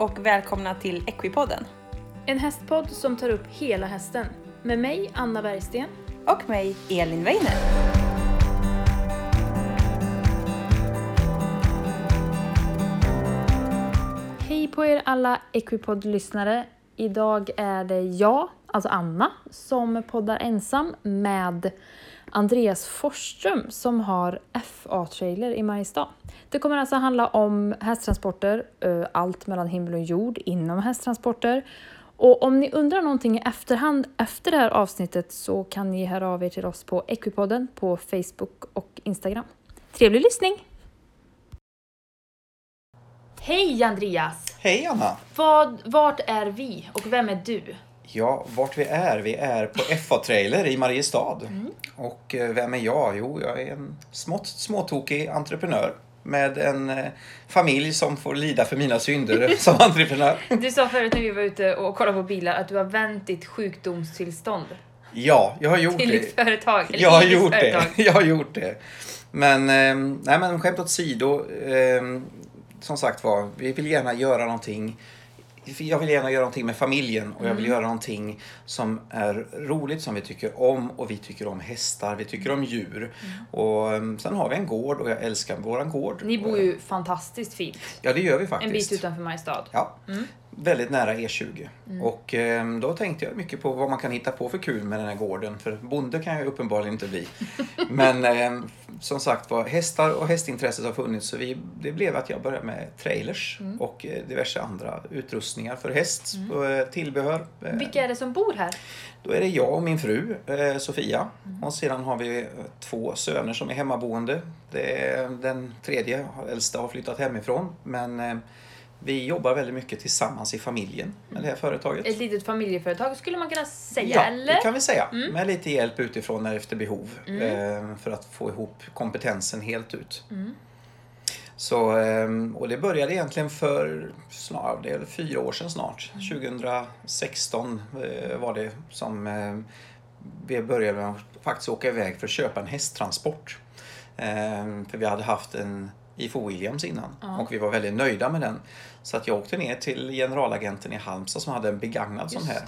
och välkomna till Equipodden. En hästpodd som tar upp hela hästen. Med mig, Anna Bergsten. Och mig, Elin Weiner. Hej på er alla Equipod-lyssnare. Idag är det jag, alltså Anna, som poddar ensam med Andreas Forsström som har FA-trailer i Mariestad. Det kommer alltså handla om hästtransporter, eh, allt mellan himmel och jord inom hästtransporter. Och om ni undrar någonting i efterhand efter det här avsnittet så kan ni höra av er till oss på Equipodden på Facebook och Instagram. Trevlig lyssning! Hej Andreas! Hej Anna! Vad, vart är vi och vem är du? Ja, vart vi är? Vi är på FA-trailer i Mariestad. Och eh, vem är jag? Jo, jag är en smått småtokig entreprenör med en eh, familj som får lida för mina synder som entreprenör. Du sa förut när vi var ute och kollade på bilar att du har vänt ditt sjukdomstillstånd Ja, jag har gjort till ditt det. företag. eller Jag har ditt gjort det. företag. Jag har gjort det. Men, eh, nej men skämt åsido. Eh, som sagt var, vi vill gärna göra någonting jag vill gärna göra någonting med familjen och jag vill göra någonting som är roligt, som vi tycker om och vi tycker om hästar, vi tycker om djur. Och eh, sen har vi en gård och jag älskar våran gård. Ni bor ju fantastiskt fint. Ja, det gör vi En faktiskt. bit utanför Mariestad. Ja, väldigt nära E20. Och eh, då tänkte jag mycket på vad man kan hitta på för kul med den här gården. För bonde kan jag uppenbarligen inte bli. Men eh, som sagt var, hästar och hästintresset har funnits så vi, det blev att jag började med trailers och eh, diverse andra utrustningar för häst och eh, tillbehör. Eh, Vilka är det som bor här? då är det jag och min fru Sofia. Och sedan har vi två söner som är hemmaboende. Det är den tredje, äldsta, har flyttat hemifrån. Men eh, vi jobbar väldigt mycket tillsammans i familjen med det här företaget. Ett litet familjeföretag skulle man kunna säga, Ja, eller? Mm. det kan vi säga. Med lite hjälp utifrån efter behov. Eh, för att få ihop kompetensen helt ut. Mm. Så, eh, och det började egentligen för snart, det är fyra år sedan snart. Mm. 2016 eh, var det som eh, vi började med att faktiskt åka iväg för att köpa en hästtransport. Eh, för vi hade haft en IFO Williams innan och vi var väldigt nöjda med den. Så att jag åkte ner till generalagenten i Halmstad som hade en begagnad sån här.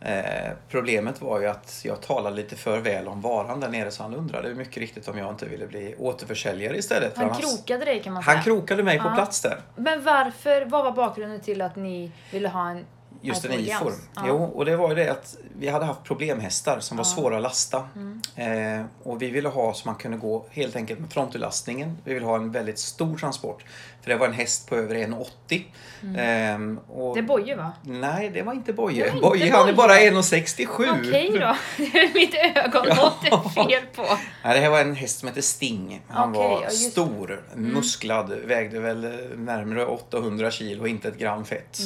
Eh, problemet var ju att jag talade lite för väl om varan där nere så han undrade mycket riktigt om jag inte ville bli återförsäljare istället. Han hans- krokade dig kan man säga. han krokade mig på Ja. plats där. Men varför, vad var bakgrunden till att ni ville ha en Just en iPhone IFOR. Williams? Ja. Jo, och det var ju det att vi hade haft problemhästar som var svåra att lasta. Mm. Eh, och vi ville ha så man kunde gå helt enkelt med frontutlastningen. Vi ville ha en väldigt stor transport. För det var en häst på över 1,80. Ehm, och... Mm. Det är Boje va? Nej, det var inte Boje. var inte Boje han är bara 1,67. Okej då. Det är mitt ögon Ja. är fel på. Nej, det här var en häst som hette Sting. Han ja, var det. stor, musklad, vägde väl eh, närmare 800 kilo, inte ett gram fett.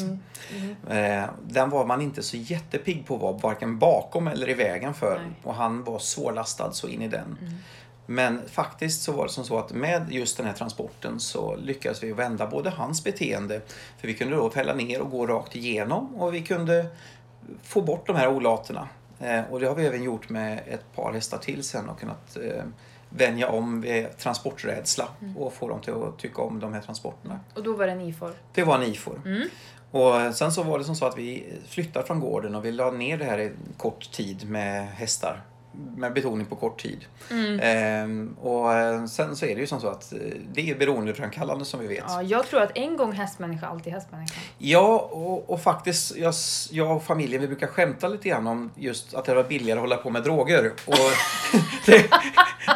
Eh, den var man inte så jättepigg på, var varken bakom eller i vägen för. Nej. Och han var svårlastad så in i den. Men faktiskt så var det som så att med just den här transporten så lyckades vi vända både hans beteende, för vi kunde då fälla ner och gå rakt igenom och vi kunde få bort de här olaterna. Eh, och det har vi även gjort med ett par hästar till sen och kunnat eh, vänja om vid transporträdsla och få dem till att tycka om de här transporterna. Och då var det en IFOR. Det var en IFOR. Och sen så var det som så att vi flyttade från gården och vi la ner det här i kort tid med hästar. Med betoning på kort tid. Ehm, och eh, sen så är det ju som så att eh, det är beroendeframkallande som vi vet. Ja, jag tror att en gång hästmänniska, alltid hästmänniska. Ja, och, och faktiskt, jag, jag och familjen vi brukar skämta lite grann om just att det var billigare att hålla på med droger. Och det,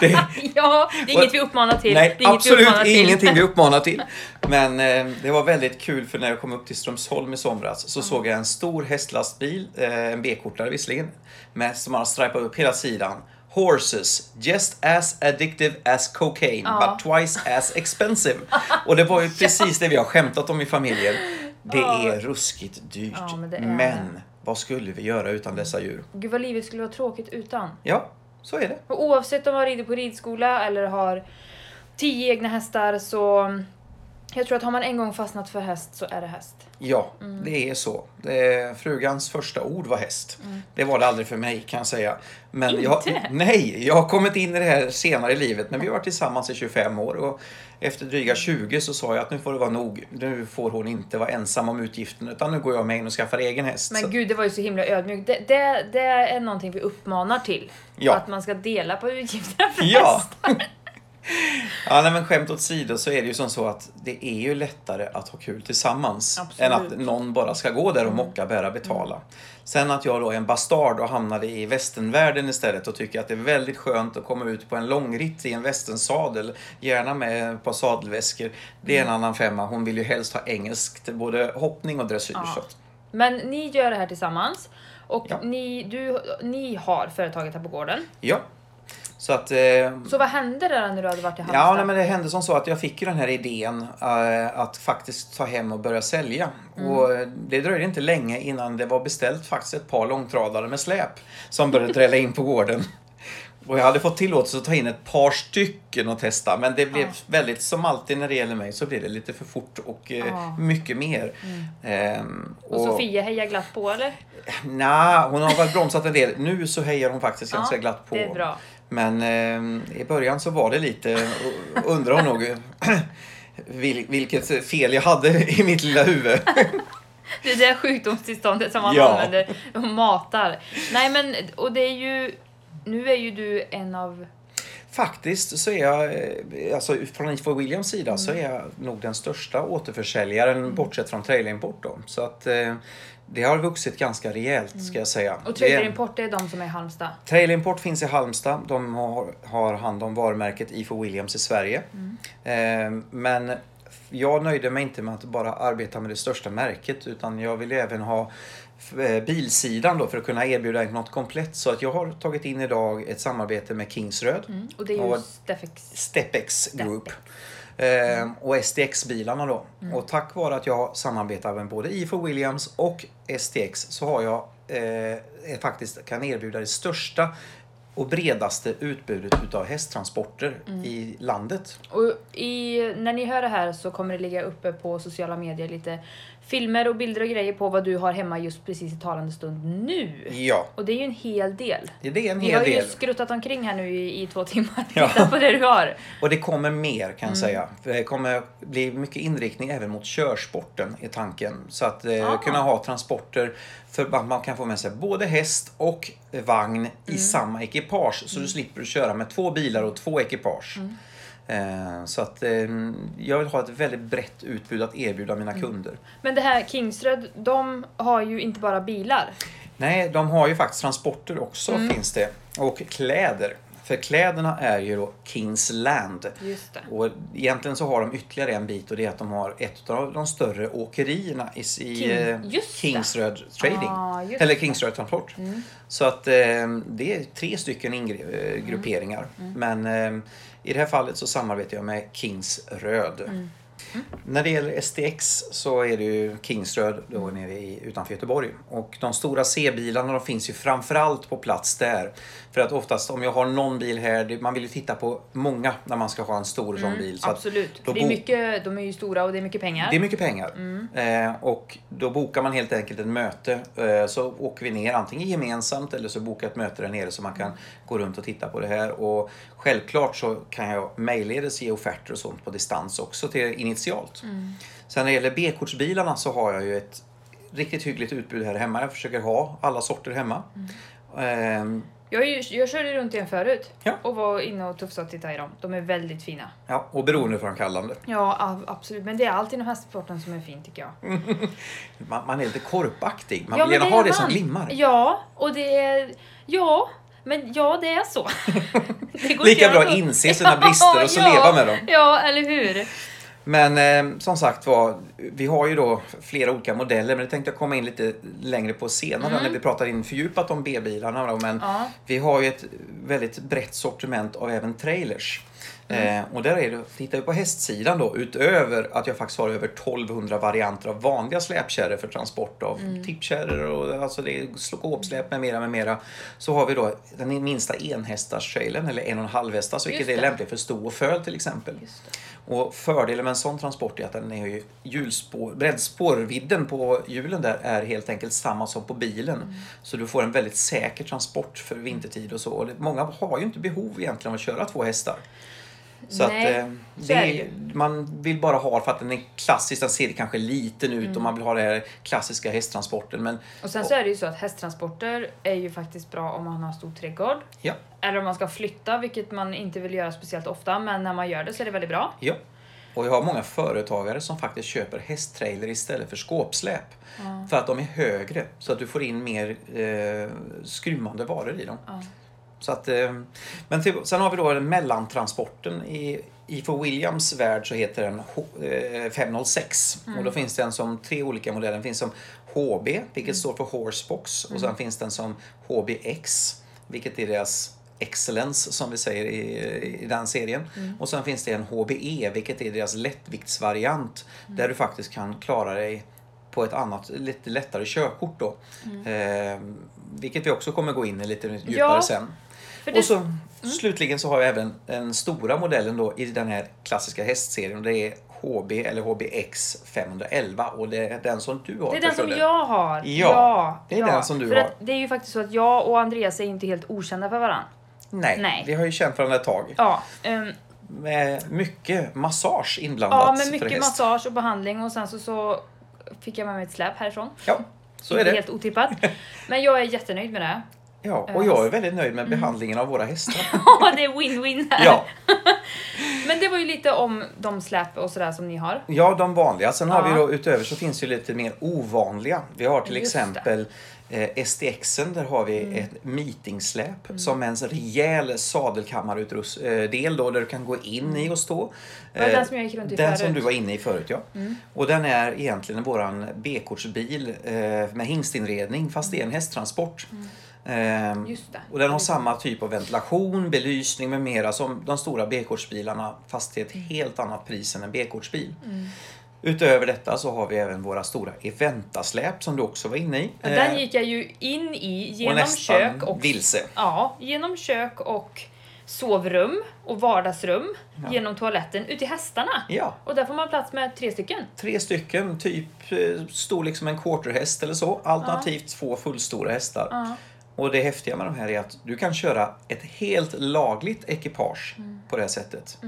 det, Ja, det är Och- inget vi uppmanar till. nej, det är inget vi absolut uppmanar till. ingenting vi uppmanar till. Men eh, det var väldigt kul för när jag kom upp till Strömsholm i somras så såg jag en stor hästlastbil, eh, en B-kortare visserligen, med, som har stripat upp hela sidan. Horses, just as addictive as cocaine, Ja. but twice as expensive. Och det var ju precis det vi har skämtat om i familjen. Det är ruskigt dyrt. Ja, men är men vad skulle vi göra utan dessa djur? Gud vad livet skulle vara tråkigt utan. Ja, så är det. Och oavsett om man rider på ridskola eller har tio egna hästar så Jag tror att har man en gång fastnat för häst så är det häst. Ja, Mm. det är så. Det är, frugans första ord var häst. Det var det aldrig för mig kan jag säga. Men Jag, Mm. Inte? nej, jag har kommit in i det här senare i livet. Men vi har varit tillsammans i 25 år. Och efter dryga 20 så sa jag att nu får det vara nog. Nu får hon inte vara ensam om utgiften utan nu går jag med in och skaffar egen häst. Men Så- gud, det var ju så himla ödmjukt. Det, det, det är någonting vi uppmanar till. Ja. Att man ska dela på utgifterna för Ja! hästar. ja, nej, men skämt åsido så är det ju som så att det är ju lättare att ha kul tillsammans Absolut. än att någon bara ska gå där och mocka, bära, betala. Sen att jag då är en bastard och hamnade i västernvärlden istället och tycker att det är väldigt skönt att komma ut på en långritt i en västernsadel, gärna med ett par sadelväskor. Det är en annan femma. Hon vill ju helst ha engelskt, både hoppning och dressyr. Ja. Men ni gör det här tillsammans. Och Ja. ni, du, ni har företaget här på gården. Ja. Så att... Eh, Så vad hände där när du hade varit i Halmstad? Ja, nej, men det hände som så att jag fick ju den här idén eh, att faktiskt ta hem och börja sälja. Och eh, det dröjde inte länge innan det var beställt faktiskt ett par långtradare med släp som började drälla in på gården. Och jag hade fått tillåtelse att ta in ett par stycken och testa men det blev Ja. väldigt, som alltid när det gäller mig, så blev det lite för fort och Ja. mycket mer. Ehm, Och Sofia hejar glatt på eller? Nej, hon har väl bromsat en del. Nu så hejar hon faktiskt ganska glatt på. det är bra. Men eh, i början så var det lite, undrar hon nog vil, vilket fel jag hade i mitt lilla huvud. Det är det sjukdomstillståndet som man Ja. använder och matar. Nej men, och det är ju... Nu är ju du en av... Faktiskt så är jag, eh, alltså från IFO Williams sida så är jag nog den största återförsäljaren bortsett från trailerimport då. Så att eh, det har vuxit ganska rejält ska jag säga. Och Det är- de som är i Halmstad. Trailimport finns i Halmstad. De har, har hand om varumärket IFO Williams i Sverige. Eh, men jag nöjde mig inte med att bara arbeta med det största märket utan jag ville även ha eh, bilsidan då för att kunna erbjuda något komplett. Så att jag har tagit in idag ett samarbete med Kingsröd, Och det är ju Ja. Steffex. Stepex Group eh, och STX-bilarna då. Och tack vare att jag samarbetar med både IFO Williams och STX så har jag eh, faktiskt kan erbjuda det största och bredaste utbudet utav hästtransporter i landet. Och i, när ni hör det här så kommer det ligga uppe på sociala medier lite filmer och bilder och grejer på vad du har hemma just precis i talande stund nu. Ja, Och det är ju en hel del. det är en Vi hel har ju del. skruttat omkring här nu i, i två timmar. Ja. Titta på det du har. Och det kommer mer kan Mm. jag säga. För Det kommer bli mycket inriktning även mot körsporten i tanken. Så att eh, Ah. kunna ha transporter för att man kan få med sig både häst och vagn Mm. i samma ekipage. Så du slipper köra med två bilar och två ekipage. Mm. Eh, så att eh, jag vill ha ett väldigt brett utbud att erbjuda mina Mm. kunder. Men det här Kingsröd, de har ju inte bara bilar. Nej, de har ju faktiskt transporter också Mm. finns det. Och kläder. För kläderna är ju då Kingsland. Just det. Och egentligen så har de ytterligare en bit och det är att de har ett av de större åkerierna i, King- eh. Kingsröd Trading. Ah, eller. Kingsröd Transport. Mm. Så att eh, det är tre stycken grupperingar. Mm. Men eh, i det här fallet så samarbetar jag med Kingsröd. Mm. När det gäller STX så är det ju Kingsröd då nere i, utanför Göteborg. Och de stora C-bilarna de finns ju framförallt på plats där. För att oftast om jag har någon bil här, man vill ju titta på många när man ska ha en stor sån bil. Så Absolut. då det är mycket, de är ju stora och det är mycket pengar. det är mycket pengar. Eh, och då bokar man helt enkelt ett möte. Eh, så åker vi ner antingen gemensamt eller så bokar ett möte där nere så man kan gå runt och titta på det här. Och självklart så kan jag mejlledes ge offerter och sånt på distans också till initialt. Sen när det gäller B-kortsbilarna så har jag ju ett riktigt hyggligt utbud här hemma. Jag försöker ha alla sorter hemma. Ehm, Jag, ju- jag körde runt i en förut Ja. och var inne och tufsade och tittade i dem. De är väldigt fina. ja, och beroendeframkallande. Ja, absolut. Men det är alltid inom hästsporten som är fint tycker jag. Man, man är lite korpaktig. Man ja, vill men gärna ha är det som man. glimmar. Ja, och det är... Ja, men ja, det är så. det går Lika bra att inse sina brister och så leva med dem. Ja, eller hur? Men eh, som sagt var, vi har ju då flera olika modeller, men det tänkte jag komma in lite längre på senare när vi pratar in fördjupat om B-bilarna. Då, men Ja. vi har ju ett väldigt brett sortiment av även trailers. Eh, och där är det, tittar vi på hästsidan då, utöver att jag faktiskt har över 1200 varianter av vanliga släpkärror för transport av tippkärror och alltså det skåpsläp med mera, med mera. Så har vi då den minsta enhästars-trailern, eller en och en halv hästars, vilket är lämpligt för sto och föl till exempel. Och fördelen med en sån transport är att den är ju hjulspår, bredd, spårvidden på hjulen där är helt enkelt samma som på bilen. Mm. Så du får en väldigt säker transport för vintertid och så. Och många har ju inte behov egentligen av att köra två hästar. Så Nej, att eh, så det är man vill bara ha för att den är klassisk, den ser kanske liten ut Mm. och man vill ha den här klassiska hästtransporten. Men Och sen så är det ju så att hästtransporter är ju faktiskt bra om man har stor trädgård. ja, Eller om man ska flytta, vilket man inte vill göra speciellt ofta. Men när man gör det så är det väldigt bra. ja. Och vi har många företagare som faktiskt köper hästtrailer istället för skåpsläp. För att de är högre, så att du får in mer eh, skrymmande varor i dem. Ja. Så att, eh, men till, sen har vi då den mellantransporten. I, I för Williams värld så heter den H, eh, 506. Och då finns den som tre olika modeller. Den finns som HB, vilket står för Horsebox. Och sen finns den som HBX, vilket är deras Excellence som vi säger i, i den serien. Och sen finns det en HBE, vilket är deras lättviktsvariant. Där du faktiskt kan klara dig på ett annat, lite lättare körkort då. Eh, vilket vi också kommer gå in i lite djupare Ja, sen. Det, Och så slutligen så har jag även den stora modellen då i den här klassiska hästserien det är HB eller HBX 511 och det är den som du har. det är den som du. jag har. Ja, det är den som du för har. Det är ju faktiskt så att jag och Andreas är inte helt okända för varandra. Nej, Nej. vi har ju känt varandra ett tag. Ja, ehm, Med mycket massage inblandat. ja med mycket massage och behandling och sen så, så fick jag med mig ett släp härifrån. Ja, så är det. helt otippat. Men jag är jättenöjd med det. Ja, och jag är väldigt nöjd med behandlingen av våra hästar. Ja, det är win-win här. Ja, Men det var ju lite om de släp och sådär som ni har. Ja, de vanliga. Sen har vi då utöver så finns det lite mer ovanliga. Vi har till Just. Mm. exempel eh, STXen, där har vi ett meetingsläp som är en rejäl sadelkammarutdel då där du kan gå in i och stå. Det Eh, den som jag gick runt i Den förut? Mm. som du var inne i förut ja. Och den är egentligen våran B-kortsbil eh, med hingstinredning fast det är en hästtransport. Ehm, Mm. Just det. och den har samma typ av ventilation, belysning med mera som de stora B-kortsbilarna fast till ett Mm. helt annat pris än en B-kortsbil. Utöver detta så har vi även våra stora Eventasläp som du också var inne i. Och den Eh, gick jag ju in i och genom nästan kök och vilse. Ja, genom kök och sovrum och vardagsrum. Genom toaletten ut till hästarna. Ja, Och där får man plats med tre stycken. tre stycken, typ eh, storlek som en quarterhäst eller så. Alternativt två fullstora hästar. Ja. Och det häftiga med de här är att du kan köra ett helt lagligt ekipage Mm. på det här sättet.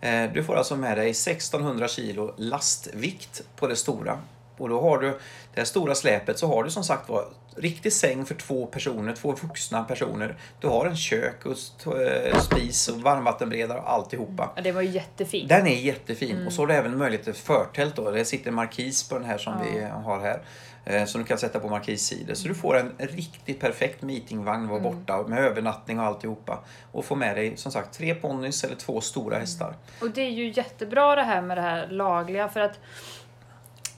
Eh, Du får alltså med dig 1600 kilo lastvikt på det stora. Och då har du det här stora släpet så har du som sagt var riktig säng för två personer, två vuxna personer. Du har en kök och eh, spis och varmvattenberedare och alltihopa. Ja, det var ju jättefint. Den är jättefin Mm. och så har du även möjlighet till förtält då. Det sitter en markis på den här som vi har här. Eh, Som du kan sätta på markissidor. Så du får en riktigt perfekt meetingvagn var Mm. borta med övernattning och alltihopa. Och få med dig som sagt tre ponnys eller två stora hästar. Och det är ju jättebra det här med det här lagliga för att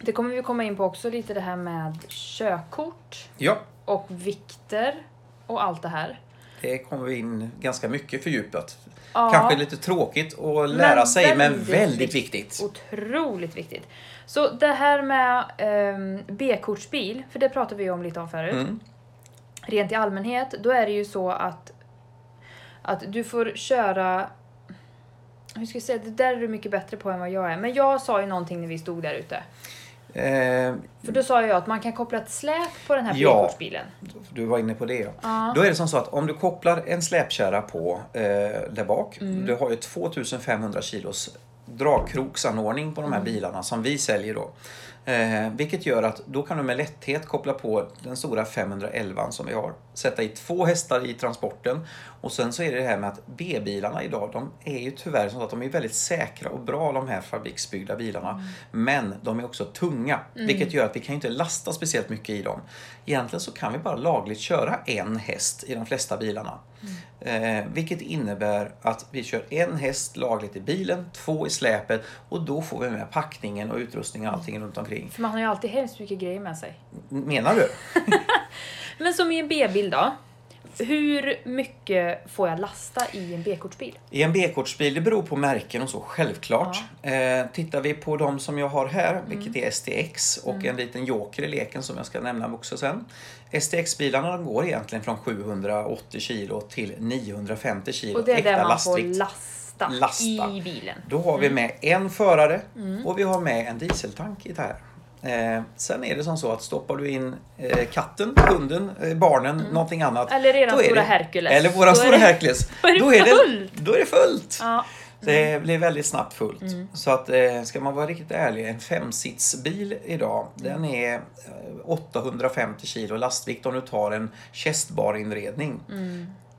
det kommer vi komma in på också lite det här med körkort Ja, och vikter och allt det här. det kommer vi in ganska mycket fördjupat. Ja. Kanske lite tråkigt att lära Men sig men väldigt väldigt vikt- viktigt. Otroligt viktigt. Så det här med ehm, B-kortsbil, för det pratade vi om lite om förut. Mm. Rent i allmänhet, då är det ju så att, att du får köra... Hur ska jag säga? Det där är du mycket bättre på än vad jag är. Men jag sa ju någonting när vi stod där ute. Eh, För då sa jag att man kan koppla ett släp på den här Ja. B-kortsbilen. Du var inne på det ja. Ja. Då är det som så att om du kopplar en släpkärra på eh, där bak. Mm. Du har ju 2500 kilos dragkroksanordning på de Mm. här bilarna som vi säljer då. Eh, vilket gör att då kan du med lätthet koppla på den stora 511 som vi har. Sätta i två hästar i transporten. Och sen så är det det här med att B-bilarna idag, de är ju tyvärr så att de är väldigt säkra och bra de här fabriksbyggda bilarna. Mm. Men de är också tunga. Vilket gör att vi kan inte lasta speciellt mycket i dem. Egentligen så kan vi bara lagligt köra en häst i de flesta bilarna. Eh, vilket innebär att vi kör en häst lagligt i bilen, två i släpet och då får vi med packningen och utrustningen och allting runt omkring. För man har ju alltid hemskt mycket grejer med sig. Menar du? Men som i en B-bil då. Hur mycket får jag lasta i en B-kortsbil? I en B-kortsbil, det beror på märken och så självklart. Eh, tittar vi på de som jag har här, vilket är STX och en liten joker i leken som jag ska nämna också sen. STX-bilarna går egentligen från 780 kilo till 950 kilo Och det är äkta där man lastvikt. får lasta, Lasta. i bilen. Då har vi med en förare och vi har med en dieseltank i det här. Eh, sen är det som så att stoppar du in eh, katten, hunden, eh, barnen, någonting annat. Eller är stora det- Hercules. Eller våran Då är stora det- Hercules. då är det då, är det, fullt. då är det fullt. Ja. Det blir väldigt snabbt fullt. Så att eh, ska man vara riktigt ärlig, en femsitsbil idag, den är eh, 850 kilo lastvikt om du tar en chestbar-inredning.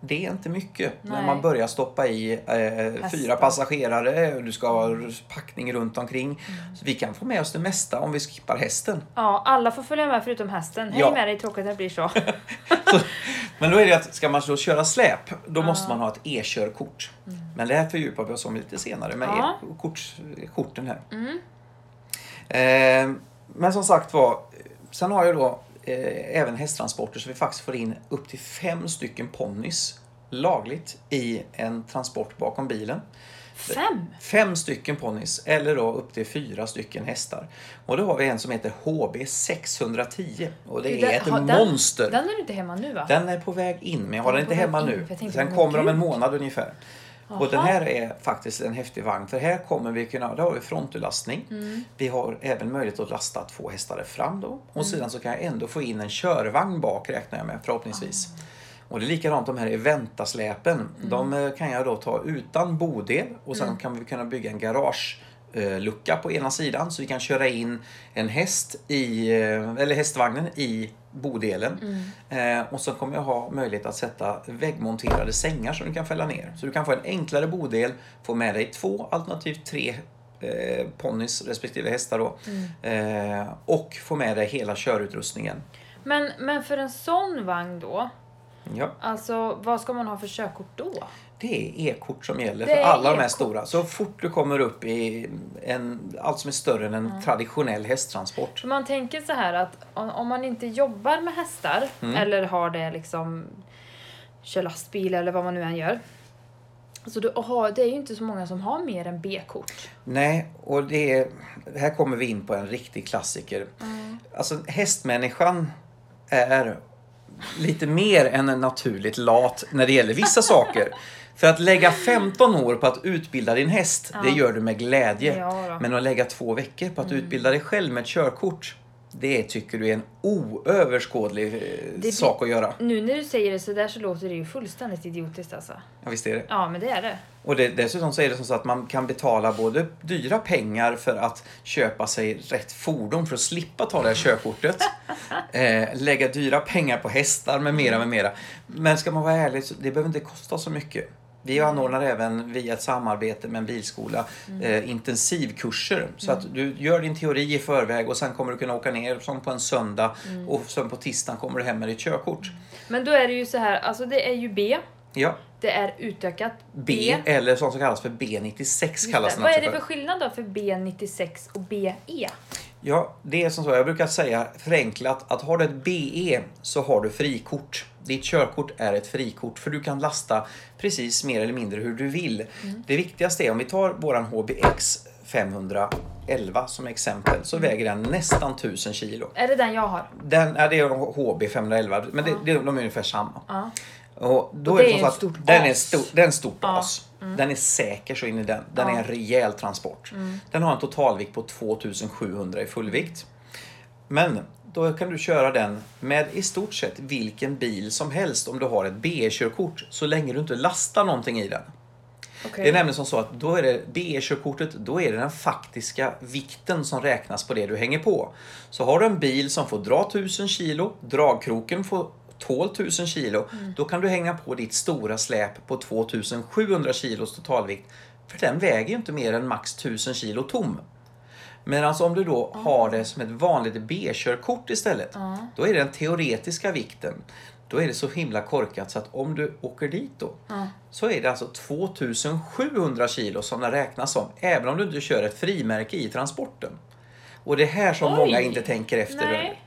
Det är inte mycket när Nej. man börjar stoppa i eh, fyra passagerare och du ska ha packning runt omkring. Så vi kan få med oss det mesta om vi skippar hästen. ja, alla får följa med förutom hästen. Hej Ja. med dig, tråkigt att det blir så. Men då är det att ska man då köra släp, då måste man ha ett e-körkort. Men det här fördjupar vi oss om lite senare med Ja. e-kort, korten här. Eh, men som sagt var, sen har jag då eh, även hästtransporter så vi faktiskt får in upp till fem stycken ponnys lagligt i en transport bakom bilen. Fem? Fem stycken ponnys eller då upp till fyra stycken hästar. Och då har vi en som heter HB 610 och det är Den- ett den- monster. Den är inte hemma nu va? Den är på väg in, men jag har Den den är inte hemma in, nu. Den kommer om en månad ungefär. Och den här är faktiskt en häftig vagn, för här kommer vi kunna, då har vi frontutlastning. Mm. Vi har även möjlighet att lasta två hästar fram då. Och Mm. sedan så kan jag ändå få in en körvagn bak räknar jag med förhoppningsvis. Ah. Och det är likadant de här Eventa-släpen. Mm. De eh, kan jag då ta utan bodel och sen kan vi kunna bygga en garage lucka på ena sidan så vi kan köra in en häst i, eh, eller hästvagnen i bodelen. Eh, och så kommer jag ha möjlighet att sätta väggmonterade sängar som du kan fälla ner. Så du kan få en enklare bodel, få med dig två alternativt tre eh, ponnys respektive hästar då. Eh, och få med dig hela körutrustningen. Men, men för en sån vagn då, Ja. alltså vad ska man ha för körkort då? Det är e-kort som gäller för alla de här stora. Så fort du kommer upp i en, allt som är större än en traditionell hästtransport. Man tänker så här att om, man inte jobbar med hästar Mm. eller har det liksom kör lastbil eller vad man nu än gör. Alltså du, har, det är ju inte så många som har mer än B-kort. Nej, och det är, här kommer vi in på en riktig klassiker. Alltså hästmänniskan är lite mer än en naturligt lat när det gäller vissa saker. För att lägga 15 år på att utbilda din häst, det gör du med glädje. Ja. Mm. Men att lägga två veckor på att utbilda dig själv med ett körkort, det tycker du är en oöverskådlig eh, blir- sak att göra. Nu när du säger det så där så låter det ju fullständigt idiotiskt alltså. Ja, visst är det. Ja men det är det. Och det, dessutom så är det som så att man kan betala både dyra pengar för att köpa sig rätt fordon för att slippa ta det här körkortet. eh, lägga dyra pengar på hästar med mera, med mera. Men ska man vara ärlig, så det behöver inte kosta så mycket. Vi anordnar även via ett samarbete med en bilskola eh, intensivkurser. Så att du gör din teori i förväg och sen kommer du kunna åka ner som på en söndag och sen på tisdagen kommer du hem med ditt körkort. Men då är det ju så här, alltså det är ju B. Ja, Det är utökat B, eller som kallas för B96 Just kallas det. Vad är det för. skillnad då för B96 och BE? Ja, det är som så. Jag brukar säga förenklat att har du ett BE så har du frikort. Ditt körkort är ett frikort för du kan lasta precis mer eller mindre hur du vill. Det viktigaste är om vi tar våran HBX 511 som exempel så väger den nästan 1000 kilo. Är det den jag har? Den, ja, det är HB 511 men det, det, de är ungefär samma. Ja. Och då Och är det det är så att den är, stor, den är en stor Ja. bas. Den är säker så in i den. Den Ja. är en rejäl transport. Den har en totalvikt på 2700 i fullvikt. Men då kan du köra den med i stort sett vilken bil som helst om du har ett BE-körkort så länge du inte lastar någonting i den. Okej. Det är nämligen som så att då är det BE-körkortet, då är det den faktiska vikten som räknas på det du hänger på. Så har du en bil som får dra 1000 kilo, dragkroken får tål 1000 kilo, då kan du hänga på ditt stora släp på 2700 kilos totalvikt. För den väger ju inte mer än max 1000 kilo tom. Men alltså om du då har det som ett vanligt B-körkort istället, då är det den teoretiska vikten. Då är det så himla korkat så att om du åker dit då, så är det alltså 2700 kilo som det räknas som, även om du inte kör ett frimärke i transporten. Och det är här som Oj. många inte tänker efter. Nej.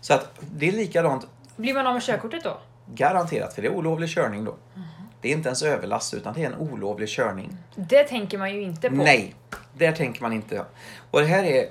Så att det är likadant. Blir man av med körkortet då? Garanterat, för det är olovlig körning då. Det är inte ens överlast utan det är en olovlig körning. Det tänker man ju inte på. Nej, där tänker man inte. Och det här är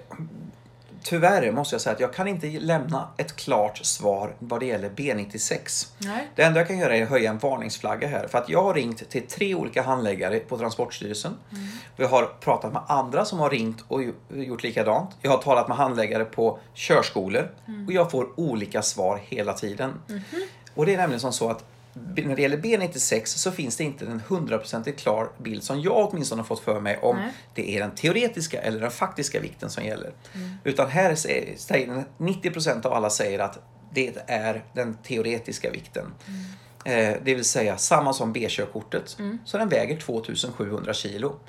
Tyvärr måste jag säga att jag kan inte lämna ett klart svar vad det gäller B96. Nej. Det enda jag kan göra är att höja en varningsflagga här. För att jag har ringt till tre olika handläggare på Transportstyrelsen. Mm. Vi har pratat med andra som har ringt och gjort likadant. Jag har talat med handläggare på körskolor. Mm. Och jag får olika svar hela tiden. Mm-hmm. Och det är nämligen som så att när det gäller B96 så finns det inte en hundraprocentigt klar bild som jag åtminstone har fått för mig om Nej. det är den teoretiska eller den faktiska vikten som gäller. Utan här säger- säger 90% av alla säger att det är den teoretiska vikten. Eh, det vill säga samma som B-körkortet. Så den väger 2700 kilo.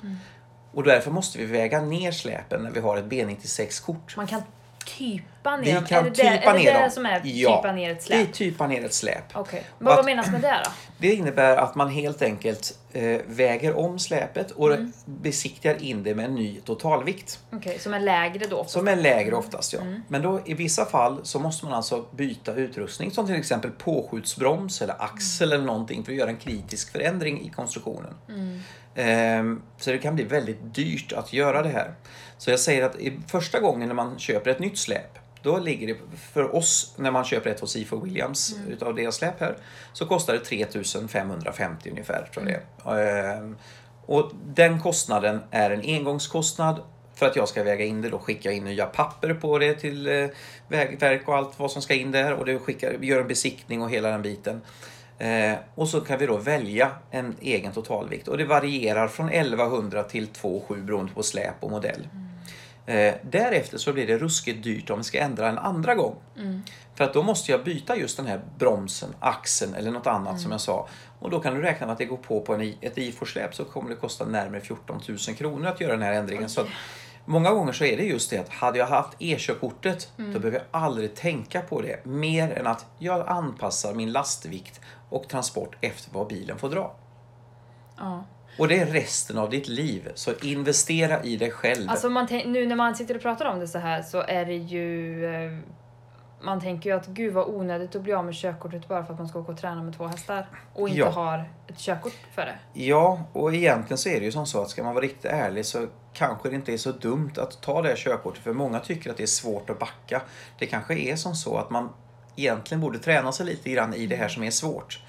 Och därför måste vi väga ner släpen när vi har ett B96-kort. Man kan typa ner Vi dem. kan är det typa det, är ner det dem. det som är Ja, typa ner ett Det är släp? typa ner ett släp. Och Vad, vad menas med det då? Det innebär att man helt enkelt eh, väger om släpet och Mm. besiktigar in det med en ny totalvikt. Okej, som är lägre då? Som är lägre oftast ja. Mm. Men då i vissa fall så måste man alltså byta utrustning som till exempel påskjutsbroms eller axel eller någonting för att göra en kritisk förändring i konstruktionen. Mm. Ehm, så det kan bli väldigt dyrt att göra det här. Så jag säger att första gången när man köper ett nytt släp då ligger det för oss när man köper ett hos IFO Williams Mm. utav deras släp här så kostar det 3550 ungefär tror jag är. Ehm, Och den kostnaden är en engångskostnad för att jag ska väga in det då skicka in nya papper på det till eh, Vägverk och allt vad som ska in där och det skickar, gör en besiktning och hela den biten. Eh, och så kan vi då välja en egen totalvikt och det varierar från 1100 till 2700 beroende på släp och modell. Eh, därefter så blir det ruskigt dyrt om vi ska ändra en andra gång. För att då måste jag byta just den här bromsen, axeln eller något annat som jag sa. Och då kan du räkna med att det går på på en, ett IFO-släp så kommer det kosta närmare 14 000 kronor att göra den här ändringen. Så att många gånger så är det just det att hade jag haft e-körkortet då behöver jag aldrig tänka på det mer än att jag anpassar min lastvikt och transport efter vad bilen får dra. Ja. Och det är resten av ditt liv. Så investera i dig själv. Alltså man nu när man sitter och pratar om det så här så är det ju... eh, Man tänker ju att gud vad onödigt att bli av med körkortet bara för att man ska åka och träna med två hästar och inte Ja. har ett körkort för det. Ja, och egentligen så är det ju som så att ska man vara riktigt ärlig så kanske det inte är så dumt att ta det här körkortet för många tycker att det är svårt att backa. Det kanske är som så att man egentligen borde träna sig lite grann i det här som är svårt.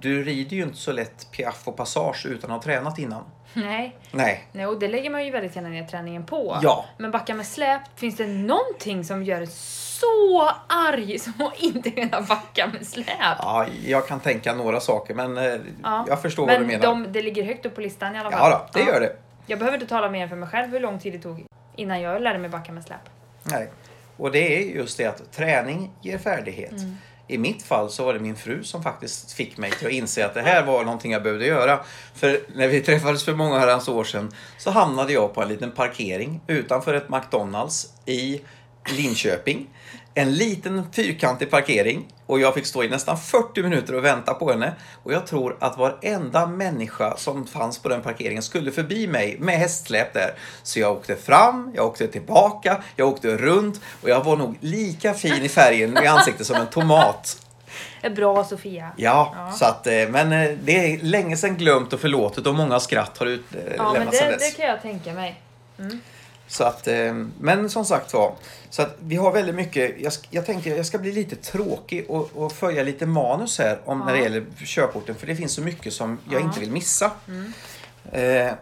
Du rider ju inte så lätt piaff och passage utan att ha tränat innan. Nej, Nej, Nej och det lägger man ju väldigt gärna ner träningen på. Ja. Men backa med släp, finns det någonting som gör det så arg som att inte kunna backa med släp? ja, jag kan tänka några saker men eh, Ja. jag förstår Men vad du menar. De, det ligger högt upp på listan i alla fall. Ja, då, det gör det. Jag behöver inte tala mer för mig själv hur lång tid det tog innan jag lärde mig backa med släp. Nej. Och det är just det att träning ger färdighet. Mm. I mitt fall så var det min fru som faktiskt fick mig till att inse att det här var någonting jag behövde göra. För när vi träffades för många herrans år sedan så hamnade jag på en liten parkering utanför ett McDonalds i Linköping. En liten fyrkantig parkering och jag fick stå i nästan 40 minuter och vänta på henne. Och jag tror att varenda människa som fanns på den parkeringen skulle förbi mig med hästsläp där. Så jag åkte fram, jag åkte tillbaka, jag åkte runt och jag var nog lika fin i färgen i ansiktet som en tomat. Det är bra Sofia. Ja, Ja. så att, eh, men eh, det är länge sedan glömt och förlåtet och många skratt har Ja, men utlämnats sedan det, dess. det kan jag tänka mig. Så att, eh, men som sagt var, så att vi har väldigt mycket, jag, jag tänkte jag ska bli lite tråkig och, och följa lite manus här om när det Ja. gäller körkorten för det finns så mycket som jag Ja. inte vill missa. Eh,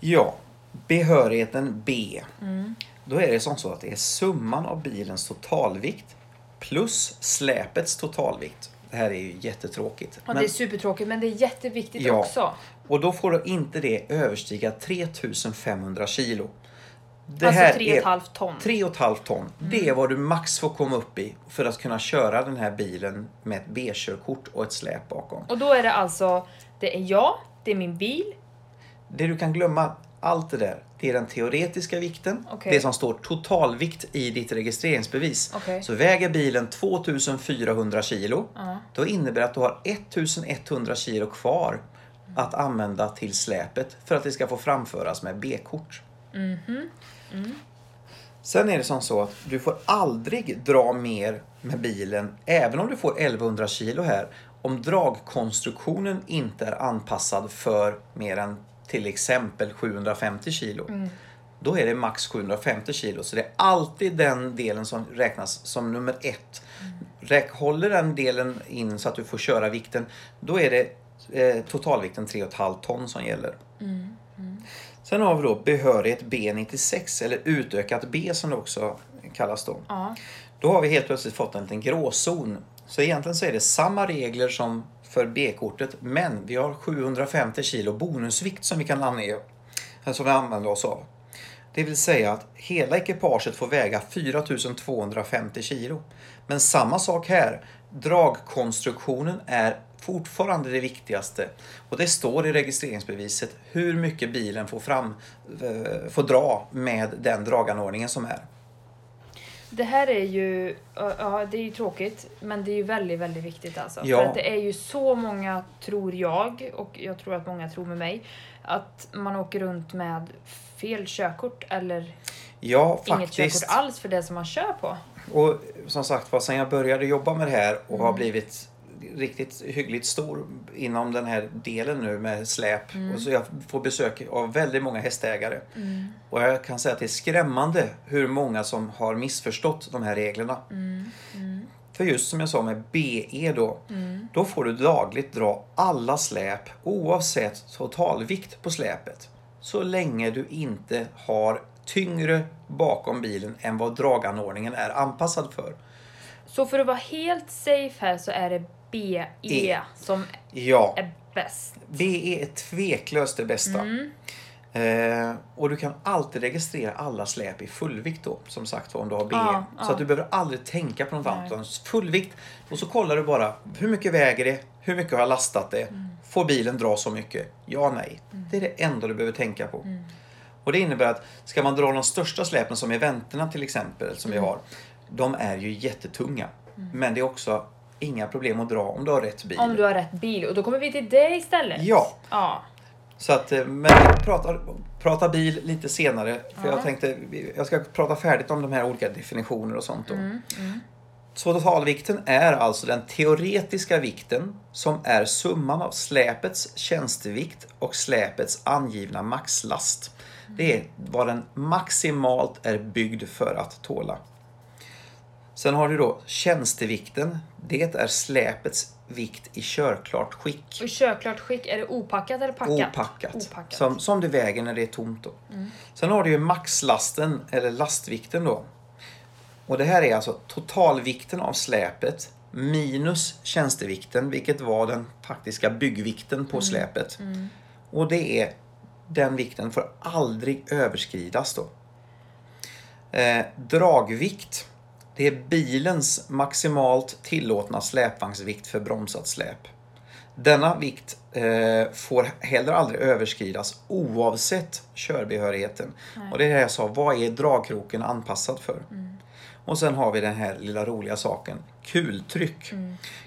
ja, behörigheten B. Då är det som så att det är summan av bilens totalvikt plus släpets totalvikt. Det här är ju jättetråkigt. Ja, Men- Det är supertråkigt men det är jätteviktigt Ja. också. Och då får inte det överstiga 3500 kilo. Det alltså här 3,5 ton. är 3,5 ton. Det är vad du max får komma upp i för att kunna köra den här bilen med ett B-körkort och ett släp bakom. Och då är det alltså, det är jag, det är min bil. Det du kan glömma, allt det där, det är den teoretiska vikten. Okej. Det som står totalvikt i ditt registreringsbevis. Okej. Så väger bilen 2400 kilo, Ja. då innebär det att du har 1100 kilo kvar att använda till släpet för att det ska få framföras med B-kort. Mhm. Sen är det som så att du får aldrig dra mer med bilen, även om du får 1100 kilo här, om dragkonstruktionen inte är anpassad för mer än till exempel 750 kilo. Då är det max 750 kilo. Så det är alltid den delen som räknas som nummer ett. Räk, håller den delen in så att du får köra vikten, då är det eh, totalvikten 3,5 ton som gäller. Sen har vi då behörighet B96 eller utökat B som det också kallas då. Ja. Då har vi helt plötsligt fått en liten gråzon. Så egentligen så är det samma regler som för B-kortet men vi har 750 kilo bonusvikt som vi kan ange, som vi använder oss av. Det vill säga att hela ekipaget får väga 4250 kilo. Men samma sak här. Dragkonstruktionen är fortfarande det viktigaste. Och det står i registreringsbeviset hur mycket bilen får, fram, eh, får dra med den draganordningen som är. Det här är ju, ja det är ju tråkigt, men det är ju väldigt, väldigt viktigt alltså. Ja. För att det är ju så många, tror jag, och jag tror att många tror med mig, att man åker runt med fel körkort eller Ja, inget körkort alls för det som man kör på. Och som sagt var, sen jag började jobba med det här och har blivit riktigt hyggligt stor inom den här delen nu med släp. Och så jag får besök av väldigt många hästägare. Och jag kan säga att det är skrämmande hur många som har missförstått de här reglerna. För just som jag sa med BE då, då får du dagligt dra alla släp oavsett totalvikt på släpet. Så länge du inte har tyngre bakom bilen än vad draganordningen är anpassad för. Så för att vara helt safe här så är det BE E. som Ja, är bäst. BE är tveklöst det bästa. Eh, och du kan alltid registrera alla släp i fullvikt då, som sagt om du har BE. Ja, så ja. att du behöver aldrig tänka på något annat. utan Fullvikt och så kollar du bara hur mycket väger det, hur mycket har jag lastat det, Mm. får bilen dra så mycket? Ja, nej. Det är det enda du behöver tänka på. Mm. Och det innebär att ska man dra de största släpen som eventerna till exempel, som Mm. vi har, de är ju jättetunga. Men det är också inga problem att dra om du har rätt bil. Om du har rätt bil. Och då kommer vi till det istället. Ja, Ja. så att, eh, men vi pratar, pratar bil lite senare. För Ja. jag tänkte, jag ska prata färdigt om de här olika definitioner och sånt. Då. Mm, Så totalvikten är alltså den teoretiska vikten som är summan av släpets tjänstevikt och släpets angivna maxlast. Det är vad den maximalt är byggd för att tåla. Sen har du då tjänstevikten. Det är släpets vikt i körklart skick. Och i körklart skick, är det opackat eller packat? Opackat. Opackat. Som, som det väger när det är tomt. Då. Sen har du ju maxlasten, eller lastvikten då. Och det här är alltså totalvikten av släpet minus tjänstevikten, vilket var den faktiska byggvikten på släpet. Och det är, den vikten får aldrig överskridas då. Eh, dragvikt, det är bilens maximalt tillåtna släpvagnsvikt för bromsat släp. Denna vikt eh, får heller aldrig överskridas oavsett körbehörigheten. Och det är det jag sa, vad är dragkroken anpassad för? Och sen har vi den här lilla roliga saken, kultryck.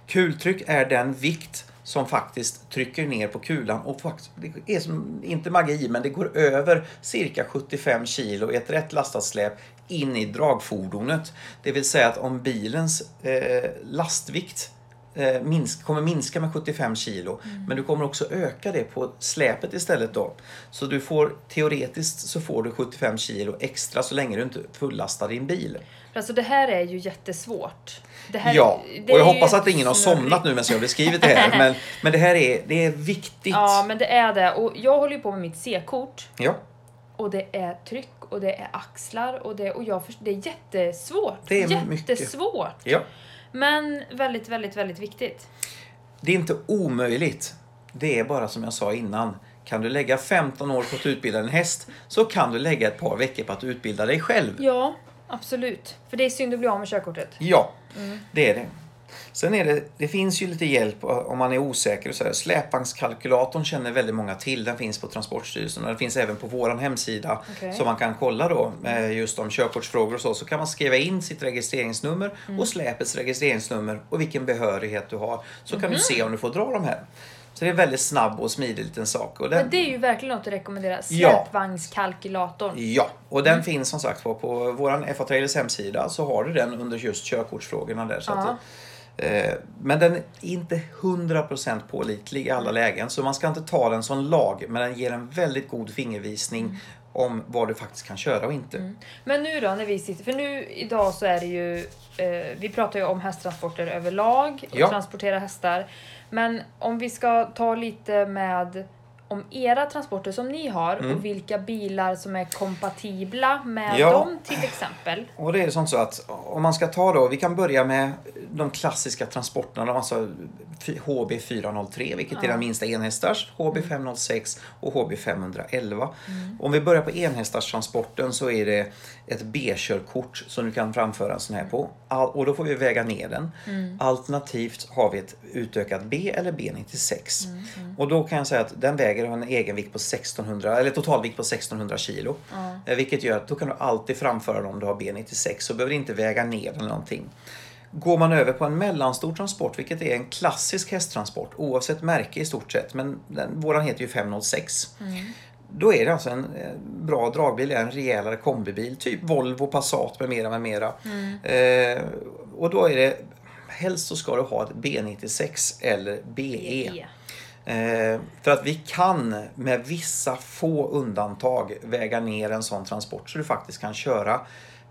Kultryck är den vikt som faktiskt trycker ner på kulan och faktiskt, det är som, inte magi, men det går över cirka 75 kilo i ett rätt lastat släp in i dragfordonet. Det vill säga att om bilens eh, lastvikt eh, minsk, kommer minska med 75 kilo. Men du kommer också öka det på släpet istället då. Så du får teoretiskt så får du 75 kilo extra så länge du inte fullastar din bil. Alltså det här är ju jättesvårt. Här, Ja, och jag hoppas att ingen har somnat nu medan jag har beskrivit det här. Men, men det här är, det är viktigt. Ja, men det är det. Och jag håller ju på med mitt C-kort. Ja, Och det är tryck och det är axlar och det, och jag först, det är jättesvårt. Det är mycket. jättesvårt. ja. Men väldigt, väldigt, väldigt viktigt. Det är inte omöjligt. Det är bara som jag sa innan. Kan du lägga 15 år på att utbilda en häst så kan du lägga ett par veckor på att utbilda dig själv. Ja, absolut. För det är synd att bli av med körkortet. Ja, det är det. Sen är det, det finns ju lite hjälp om man är osäker. Och så här. Släpvagnskalkylatorn känner väldigt många till. Den finns på Transportstyrelsen och den finns även på vår hemsida. Okej. Så man kan kolla då eh, just om körkortsfrågor och så. Så kan man skriva in sitt registreringsnummer och släpets registreringsnummer och vilken behörighet du har. Så kan du se om du får dra de här. Så det är väldigt snabb och smidig liten sak. Och den, Men det är ju verkligen något att rekommendera. Släpvagnskalkylatorn. Ja, och den finns som sagt var på våran FA Trailers hemsida så har du den under just körkortsfrågorna där. Så Ja. att, men den är inte 100% pålitlig i alla lägen så man ska inte ta den som lag men den ger en väldigt god fingervisning om vad du faktiskt kan köra och inte. Men nu då när vi sitter, för nu idag så är det ju, eh, vi pratar ju om hästtransporter överlag och Ja. transportera hästar. Men om vi ska ta lite med om era transporter som ni har och vilka bilar som är kompatibla med Mm. Ja. dem till exempel. Och det är sånt så att om man ska ta då, vi kan börja med de klassiska transporterna, alltså HB 403, vilket är den minsta enhästars, HB 506 och HB 511. Om vi börjar på enhästarstransporten så är det ett B-körkort som du kan framföra en sån här på. Och då får vi väga ner den. Alternativt har vi ett utökat B eller B96. Och då kan jag säga att den väger en egenvikt på 1600, eller totalvikt på 1600 kilo. Eh, Vilket gör att då kan du alltid framföra den om du har B96 så behöver inte väga ner eller någonting. Går man över på en mellanstor transport, vilket är en klassisk hästtransport oavsett märke i stort sett, men den, våran heter ju 506. Då är det alltså en eh, bra dragbil, en rejälare kombibil, typ Volvo, Passat med mera, med mera. Eh, och då är det, helst så ska du ha ett B96 eller BE. BE. Eh, för att vi kan med vissa få undantag väga ner en sån transport så du faktiskt kan köra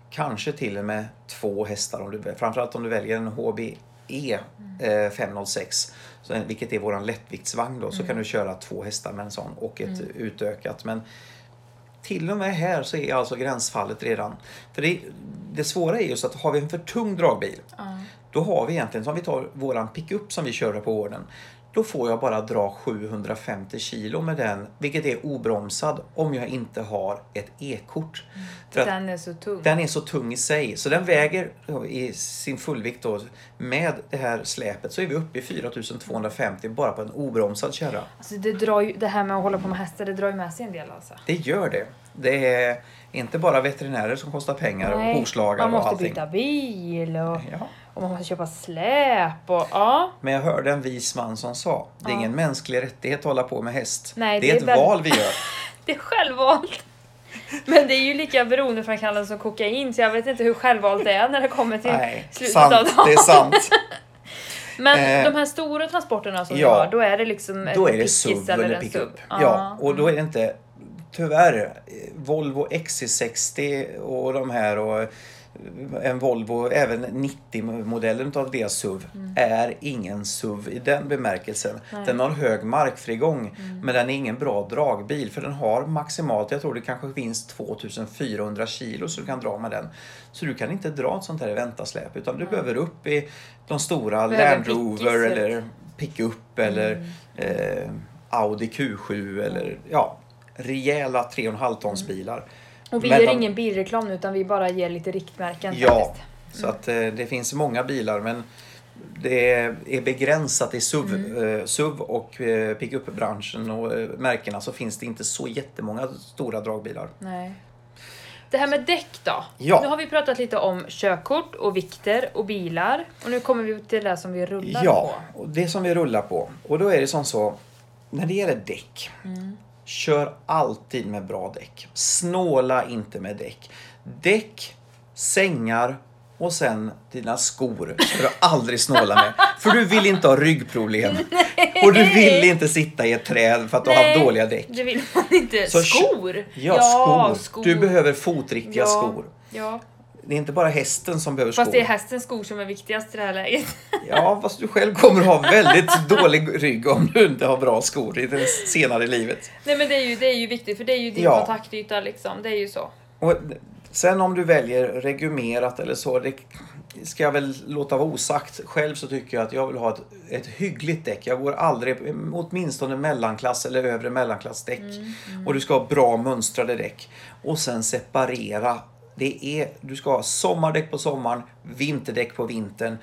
kanske till och med två hästar. Om du, framförallt om du väljer en HBE eh, 506, så, vilket är våran lättviktsvagn då, så kan du köra två hästar med en sån och ett utökat. Men till och med här så är alltså gränsfallet redan. För det, det svåra är just att har vi en för tung dragbil, då har vi egentligen, som vi tar våran pickup som vi kör på gården, då får jag bara dra 750 kilo med den, vilket är obromsad om jag inte har ett E-kort. Den är så tung. den är så tung i sig, så den väger i sin fullvikt då, med det här släpet så är vi uppe i 4250 bara på en obromsad kärra. Alltså det, drar ju, det här med att hålla på med hästar, det drar ju med sig en del alltså. Det gör det. Det är inte bara veterinärer som kostar pengar och hovslagare man och måste allting. byta bil och, Ja. Och man måste köpa släp och ja. Men jag hörde en vis man som sa, det är ingen mänsklig rättighet att hålla på med häst. Nej, det det är är ett väl- val vi gör. Det är självvalt. Men det är ju lika beroendeframkallande som kokain så jag vet inte hur självvalt det är när det kommer till Nej, slutet sant. av dagen. Det är sant. Men Eh, de här stora transporterna som ja, du har, då är det liksom Då är det SUV eller en pickup. SUV. Ja, och då är det inte tyvärr eh, Volvo XC60 och de här och en Volvo, även 90-modellen av deras SUV, Mm. är ingen SUV i den bemärkelsen. Den har hög markfrigång, Mm. men den är ingen bra dragbil för den har maximalt, jag tror det kanske finns 2400 kilo så du kan dra med den. Så du kan inte dra ett sånt här Eventa-släp utan du behöver upp i de stora Land Rover eller pickup eller eh, Audi Q7 eller ja, rejäla 3,5 tons bilar. Och vi Men gör ingen bilreklam nu utan vi bara ger lite riktmärken Ja, faktiskt. så att eh, det finns många bilar men det är begränsat i SUV, Mm. eh, SUV och eh, pickupbranschen och eh, märkena så finns det inte så jättemånga stora dragbilar. Nej. Det här med däck då? Ja. Nu har vi pratat lite om körkort och vikter och bilar. Och nu kommer vi till det som vi rullar Ja, på. och det som vi rullar på. Och då är det som så, när det gäller däck, kör alltid med bra däck. Snåla inte med däck. Däck, sängar och sen dina skor ska du aldrig snåla med. För du vill inte ha ryggproblem. Och du vill inte sitta i ett träd för att du har dåliga däck. det vill man inte. Så skor! Ja, skor. Du behöver fotriktiga ja. skor. Ja, Det är inte bara hästen som behöver skor. fast det är hästens skor som är viktigast i det här läget. Ja, fast du själv kommer att ha väldigt dålig rygg om du inte har bra skor i det senare i livet. Nej men det är ju, det är ju viktigt för det är ju din Ja. kontaktyta liksom. Det är ju så. Och sen om du väljer regumerat eller så, det ska jag väl låta vara osagt. Själv så tycker jag att jag vill ha ett, ett hyggligt däck. Jag går aldrig, åtminstone mellanklass eller övre mellanklassdäck. Och du ska ha bra mönstrade däck. Och sen separera. Det är, du ska ha sommardäck på sommaren, vinterdäck på vintern.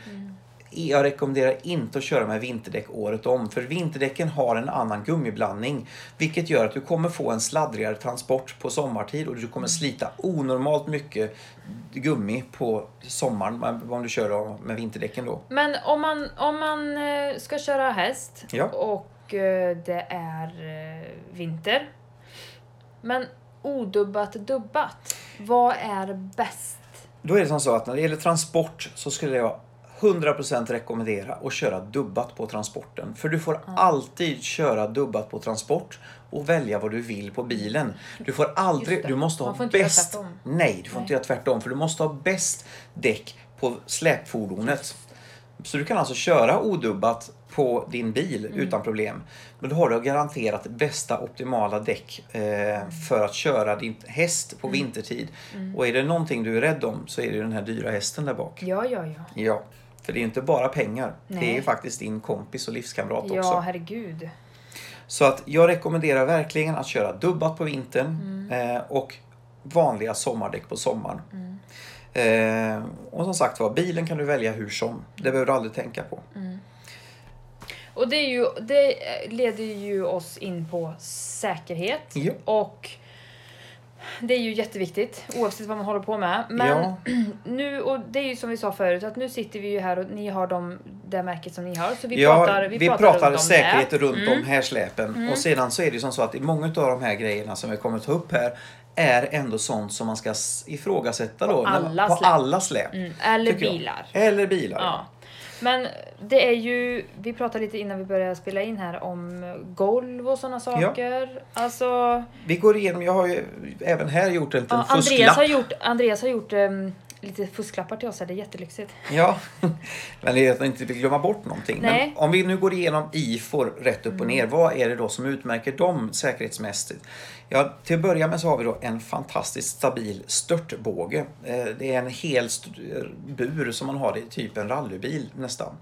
Jag rekommenderar inte att köra med vinterdäck året om för vinterdäcken har en annan gummiblandning vilket gör att du kommer få en sladdrigare transport på sommartid och du kommer slita onormalt mycket gummi på sommaren om du kör med vinterdäcken då. Men om man, om man eh, ska köra häst Ja. och och eh, det är eh, vinter. Men odubbat dubbat, vad är bäst? Då är det som så att när det gäller transport så skulle jag 100% rekommendera att köra dubbat på transporten. För du får alltid köra dubbat på transport och välja vad du vill på bilen. Du får aldrig, du måste ha bäst... Nej, du får Nej. inte göra tvärtom. För du måste ha bäst däck på släpfordonet. Så du kan alltså köra odubbat på din bil Mm. utan problem. Men då har du garanterat bästa optimala däck eh, för att köra din häst Mm. på vintertid. Och är det någonting du är rädd om så är det den här dyra hästen där bak. Ja, ja, ja. Ja, för det är ju inte bara pengar. Det Nej. är ju faktiskt din kompis och livskamrat Ja, också. herregud. Så att jag rekommenderar verkligen att köra dubbat på vintern eh, och vanliga sommardäck på sommaren. Eh, och som sagt var, bilen kan du välja hur som. Det behöver du aldrig tänka på. Och det, är ju, det leder ju oss in på säkerhet. Ja. Och det är ju jätteviktigt oavsett vad man håller på med. Men Ja. nu, och det är ju som vi sa förut, att nu sitter vi ju här och ni har de, det märket som ni har. Så vi ja, pratar, vi pratar, runt om säkerhet runt Mm. om härsläpen. Och sedan så är det ju som så att i många av de här grejerna som vi kommer ta upp här är ändå sånt som man ska ifrågasätta då. På alla på släp. alla släp. Mm. Eller jag. bilar. Eller bilar. Ja. Men det är ju, vi pratade lite innan vi började spela in här om golv och sådana saker. Alltså, Vi går igenom, jag har ju även här gjort en liten ja, Andreas fusklapp. har gjort, Andreas har gjort ehm, lite fusklappar till oss här, det är jättelyxigt. Ja, men det är att jag inte vill glömma bort någonting. Nej. Men om vi nu går igenom IFOR rätt upp och ner, vad är det då som utmärker dem säkerhetsmässigt? Ja, till att börja med så har vi då en fantastiskt stabil störtbåge. Eh, Det är en hel st- bur som man har i typ en rallybil nästan.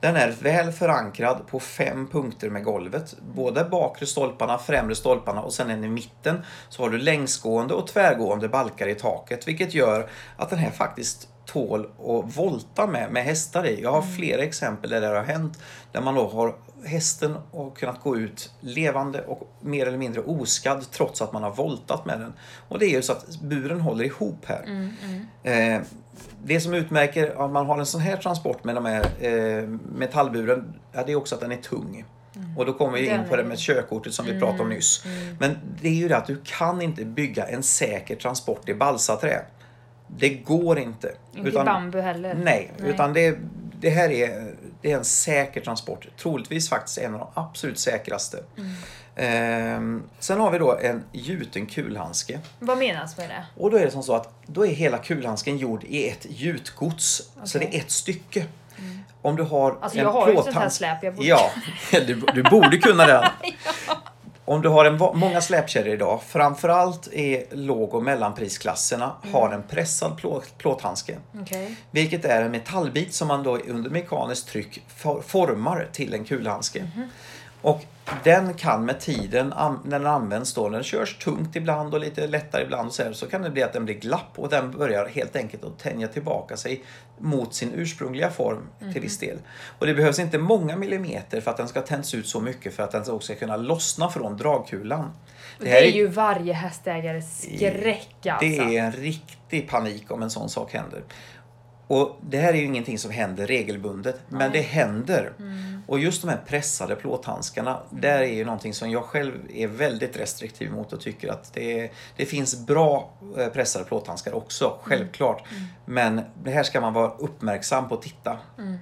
Den är väl förankrad på fem punkter med golvet. Både bakre stolparna, främre stolparna och sen en i mitten så har du längsgående och tvärgående balkar i taket vilket gör att den här faktiskt tål att volta med, med hästar i. Jag har flera exempel där det har hänt där man då har hästen och kunnat gå ut levande och mer eller mindre oskadd trots att man har voltat med den. Och det är ju så att buren håller ihop här. Eh, det som utmärker om man har en sån här transport med de här eh, metallburen, ja, det är också att den är tung. Och då kommer vi in på det med körkortet som vi pratade om nyss. Men det är ju det att du kan inte bygga en säker transport i balsaträ. Det går inte. Inte i bambu heller. Nej, Nej. utan det, det här är, det är en säker transport. Troligtvis faktiskt en av de absolut säkraste. Mm. Ehm, sen har vi då en gjuten kulhandske. Vad menas med det? Och då är det som så att då är hela kulhandsken gjord i ett gjutgods. Så det är ett stycke. Om du har Alltså en jag har ju ett sånt här släp. Jag borde... Ja, du, du borde kunna det. Om du har en, många släpkedjor idag, framförallt i låg och mellanprisklasserna, har en pressad plåt, plåthandske. Okej. Vilket är en metallbit som man då under mekaniskt tryck for, formar till en kulhandske. Och den kan med tiden, när den används då, när den körs tungt ibland och lite lättare ibland så, här, så kan det bli att den blir glapp och den börjar helt enkelt att tänja tillbaka sig mot sin ursprungliga form till viss del. Och det behövs inte många millimeter för att den ska tändas ut så mycket för att den också ska kunna lossna från dragkulan. Det, här är ju varje hästägares skräck alltså. det är en riktig panik om en sån sak händer. Och det här är ju ingenting som händer regelbundet, men det händer. Mm. Och just de här pressade plåthandskarna, där är ju någonting som jag själv är väldigt restriktiv mot och tycker att det, det finns bra eh, pressade plåthandskar också, Mm. självklart. Men det här ska man vara uppmärksam på att titta. Mm.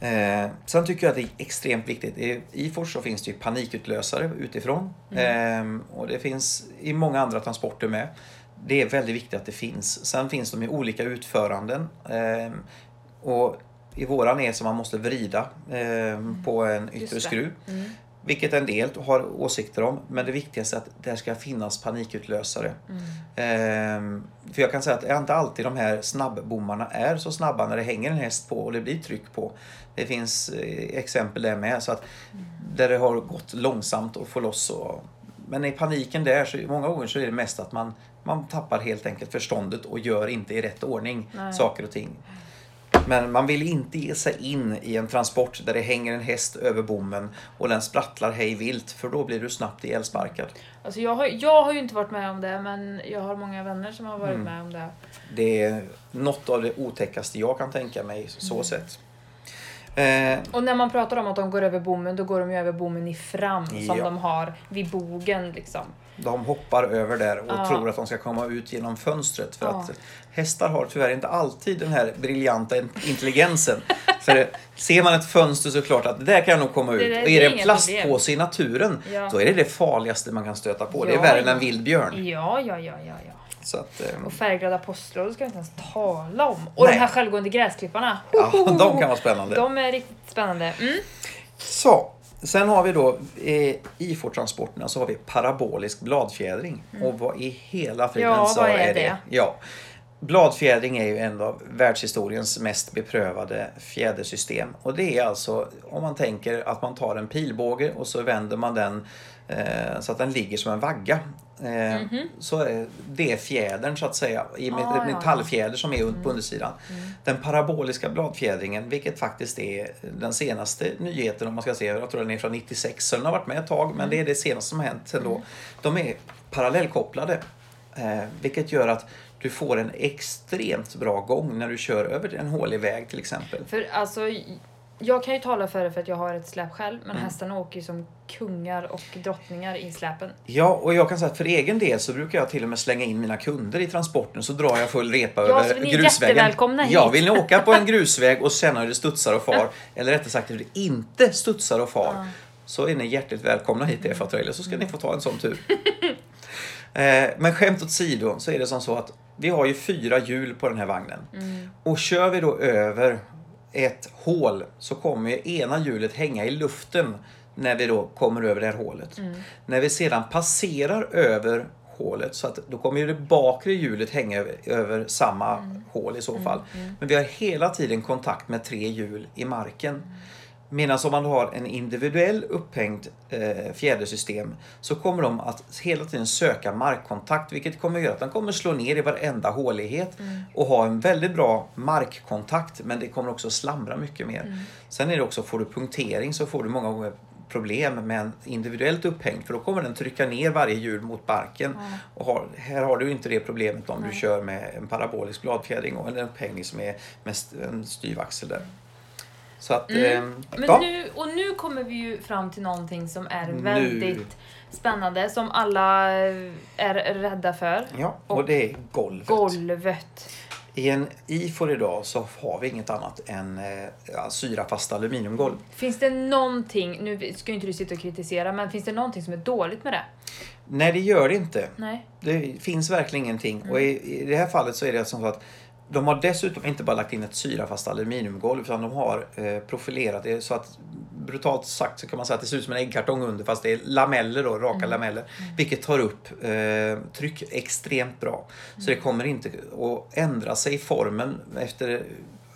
Eh, sen tycker jag att det är extremt viktigt. I IFOR så finns det ju panikutlösare utifrån. Mm. Eh, och det finns i många andra transporter med. Det är väldigt viktigt att det finns. Sen finns de i olika utföranden. Eh, och i våran är så man måste vrida eh, på en yttre Mm. Det. skruv. Mm. Vilket en del har åsikter om. Men det viktigaste är att det ska finnas panikutlösare. Mm. Ehm, för jag kan säga att inte alltid de här snabbbommarna är så snabba när det hänger en häst på och det blir tryck på. Det finns eh, exempel där med. Så att Där det har gått långsamt att få loss. Och, men i paniken där, så många gånger så är det mest att man, man tappar helt enkelt förståndet och gör inte i rätt ordning Nej. saker och ting. Men man vill inte ge sig in i en transport där det hänger en häst över bommen och den sprattlar hej vilt för då blir du snabbt ihjälsparkad. Alltså jag, har, jag har ju inte varit med om det, men jag har många vänner som har varit Mm. med om det. Det är något av det otäckaste jag kan tänka mig så Mm. sett. Eh, Och när man pratar om att de går över bommen, då går de ju över bommen i fram som Ja. de har vid bogen liksom. De hoppar över där och Ja. tror att de ska komma ut genom fönstret. För Ja. att hästar har tyvärr inte alltid den här briljanta intelligensen. för ser man ett fönster så är det klart att det där kan jag nog komma ut. Det- det- och är det en plastpåse i naturen, Ja. då är det det farligaste man kan stöta på. Det är värre än en vild björn. Ja, ja, ja, ja, ja. Så att, eh, Och färgglada postlådor ska vi inte ens tala om. Och Nej. de här självgående gräsklipparna. ja, de kan vara spännande. De är riktigt spännande. Mm. Så, sen har vi då eh, i transporterna så har vi parabolisk bladfjädring. Och vad i hela friden Mm. Ja, så vad är det? Ja. Bladfjädring är ju en av världshistoriens mest beprövade fjädersystem. Och det är alltså om man tänker att man tar en pilbåge och så vänder man den eh, så att den ligger som en vagga. Eh, Så är det fjädern så att säga, i. Ah, ja, ja. metallfjäder som är un- på undersidan. Den paraboliska bladfjädringen, vilket faktiskt är den senaste nyheten om man ska se, jag tror den är från 96, så den har varit med ett tag, men det är det senaste som har hänt sen då. De är parallellkopplade, eh, vilket gör att du får en extremt bra gång när du kör över en hålig väg till exempel. För alltså, jag kan ju tala för det för att jag har ett släp själv, men Mm. hästarna åker ju som kungar och drottningar i släpen. Ja, och jag kan säga att för egen del så brukar jag till och med slänga in mina kunder i transporten så drar jag full repa Ja, över så ni är grusvägen. jättevälkomna hit. Ja, vill ni åka på en grusväg och känna hur det studsar och far, eller rättare sagt hur det inte studsar och far, så är ni hjärtligt välkomna hit till FA Trailer så ska ni få ta en sån tur. Eh, Men skämt åsido så är det som så att vi har ju fyra hjul på den här vagnen. Och kör vi då över ett hål så kommer ena hjulet hänga i luften när vi då kommer över det här hålet. När vi sedan passerar över hålet så att då kommer ju det bakre hjulet hänga över, över samma hål i så fall. Men vi har hela tiden kontakt med tre hjul i marken. Medan om man har en individuell upphängd eh, fjädersystem så kommer de att hela tiden söka markkontakt vilket kommer att göra att den kommer slå ner i varenda hålighet och ha en väldigt bra markkontakt men det kommer också slamra mycket mer. Sen är det också, får du punktering så får du många gånger problem med en individuellt upphängd för då kommer den trycka ner varje hjul mot barken. Och har, här har du inte det problemet om du kör med en parabolisk bladfjädring och en upphängning som är med en styv axel där. Så att, ehm, Men ja. nu, och nu kommer vi ju fram till någonting som är Nu. väldigt spännande, som alla eh, är rädda för. Ja, och, och det är golvet. Golvet. I en IFOR idag så har vi inget annat än eh, syrafasta aluminiumgolv. Finns det någonting, nu ska ju inte du sitta och kritisera, men finns det någonting som är dåligt med det? Nej, det gör det inte. Nej. Det finns verkligen ingenting. Och i, i det här fallet så är det som så att de har dessutom inte bara lagt in ett syrafast aluminiumgolv utan de har eh, profilerat det så att brutalt sagt så kan man säga att det ser ut som en äggkartong under fast det är lameller då, raka lameller. Vilket tar upp eh, tryck extremt bra. Så det kommer inte att ändra sig i formen efter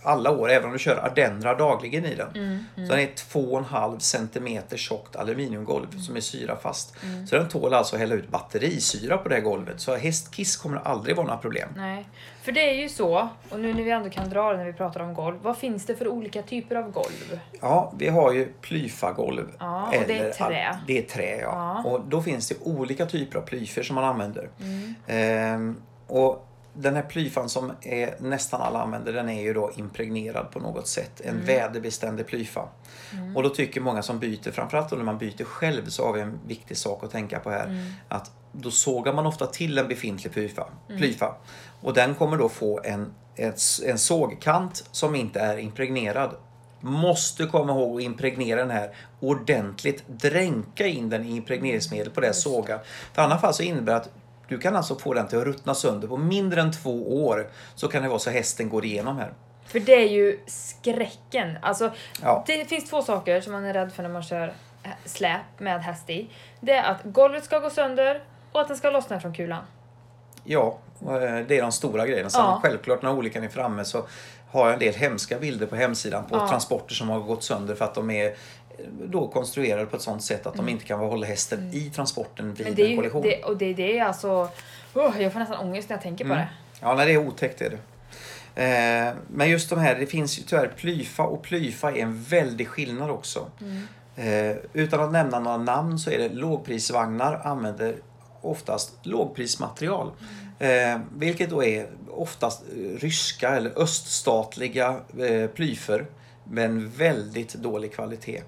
alla år, även om du kör Ardennra dagligen i den. Så den är 2,5 cm tjockt aluminiumgolv som är syrafast. Så den tål alltså att hälla ut batterisyra på det här golvet. Så hästkiss kommer aldrig vara några problem. Nej. För det är ju så, och nu när vi ändå kan dra det när vi pratar om golv, vad finns det för olika typer av golv? Ja, vi har ju plyfagolv. Ja, och det är trä. Det är trä, ja. Ja. Och då finns det olika typer av plyfer som man använder. Mm. Ehm, och den här plyfan som är, nästan alla använder, den är ju då impregnerad på något sätt. En Mm. väderbeständig plyfa. Och då tycker många som byter, framförallt när man byter själv, så har vi en viktig sak att tänka på här. Mm. Att då sågar man ofta till en befintlig plyfa. plyfa. Och den kommer då få en, ett, en sågkant som inte är impregnerad. Måste komma ihåg att impregnera den här ordentligt. Dränka in den i impregneringsmedel på det såga. För annars fall så innebär det att du kan alltså få den till att ruttna sönder på mindre än två år. Så kan det vara så hästen går igenom här. För det är ju skräcken. Alltså, Ja. Det finns två saker som man är rädd för när man kör släp med häst i. Det är att golvet ska gå sönder och att den ska lossna från kulan. Ja, eh, det är de stora grejerna. Sen Ja. självklart när olyckan är framme så har jag en del hemska bilder på hemsidan på Ja. transporter som har gått sönder för att de är då konstruerade på ett sånt sätt att de inte kan hålla hästen i transporten vid Mm. Det är en kollision. det, och det, det är alltså... Oh, jag får nästan ångest när jag tänker på Mm. det. Ja, nej, det är otäckt är det. Eh, men just de här, det finns ju tyvärr plyfa och plyfa är en väldig skillnad också. Eh, utan att nämna några namn så är det lågprisvagnar använder oftast lågprismaterial. Eh, vilket då är oftast ryska eller öststatliga eh, plyfer. Men väldigt dålig kvalitet.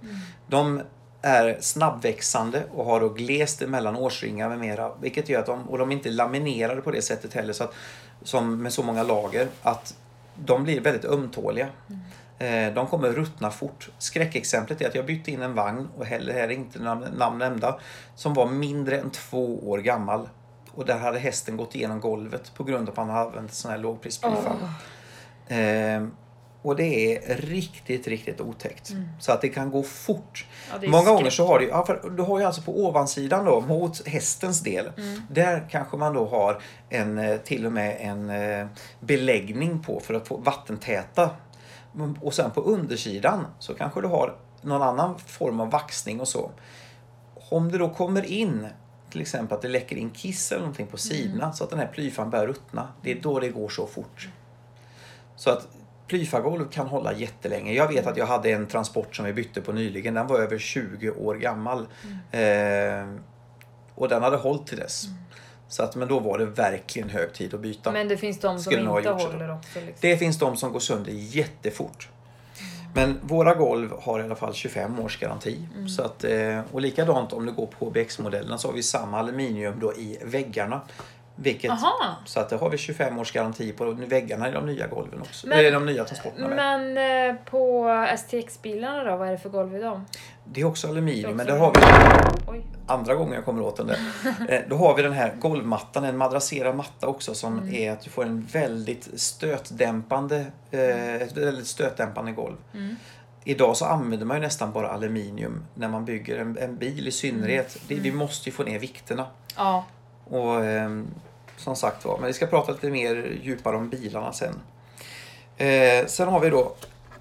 De är snabbväxande och har då glest emellan årsringar med mera. Vilket gör att de, och de är inte laminerade på det sättet heller så att, som med så många lager. Att de blir väldigt ömtåliga. Eh, De kommer ruttna fort. Skräckexemplet är att jag bytte in en vagn, och heller här är inte namn namn nämnda, som var mindre än två år gammal. Och där hade hästen gått igenom golvet på grund av att man hade använt sån här lågprisplyfa. Eh, och det är riktigt, riktigt otäckt. Så att det kan gå fort. Ja, Många gånger skräck. så har du, ja, för du har ju alltså på ovansidan då mot hästens del. Där kanske man då har en, eh, till och med en eh, beläggning på för att få vattentäta. Mm, Och sen på undersidan så kanske du har någon annan form av vaxning och så. Om det då kommer in till exempel att det läcker in kiss eller någonting på sidorna så att den här plyfan börjar ruttna. Det är då det går så fort. Så att plyfagolv kan hålla jättelänge. Jag vet att jag hade en transport som vi bytte på nyligen. Den var över 20 år gammal. Eh, och den hade hållit till dess. Så att, men då var det verkligen hög tid att byta. Men det finns de som Skulle ha inte håller också. Liksom. Det finns de som går sönder jättefort. Men våra golv har i alla fall 25 års garanti. Mm. Så att, eh, och likadant om du går på HBX-modellerna så har vi samma aluminium då i väggarna. Vilket, Aha. så att det har vi 25 års garanti på väggarna i de nya golven också. Men- de nya transporterna. Men eh, på STX-bilarna då, vad är det för golv i dem? Det är också aluminium, men där har vi Oj. andra gången jag kommer åt den där. Eh, Då har vi den här golvmattan, en madrasserad matta också som Mm. är att du får en väldigt stötdämpande, eh, ett väldigt stötdämpande golv. Mm. Idag så använder man ju nästan bara aluminium när man bygger en, en bil i synnerhet. Mm. Vi måste ju få ner vikterna. Ja. Och ehm, som sagt var, men vi ska prata lite mer djupare om bilarna sen. Eh, sen har vi då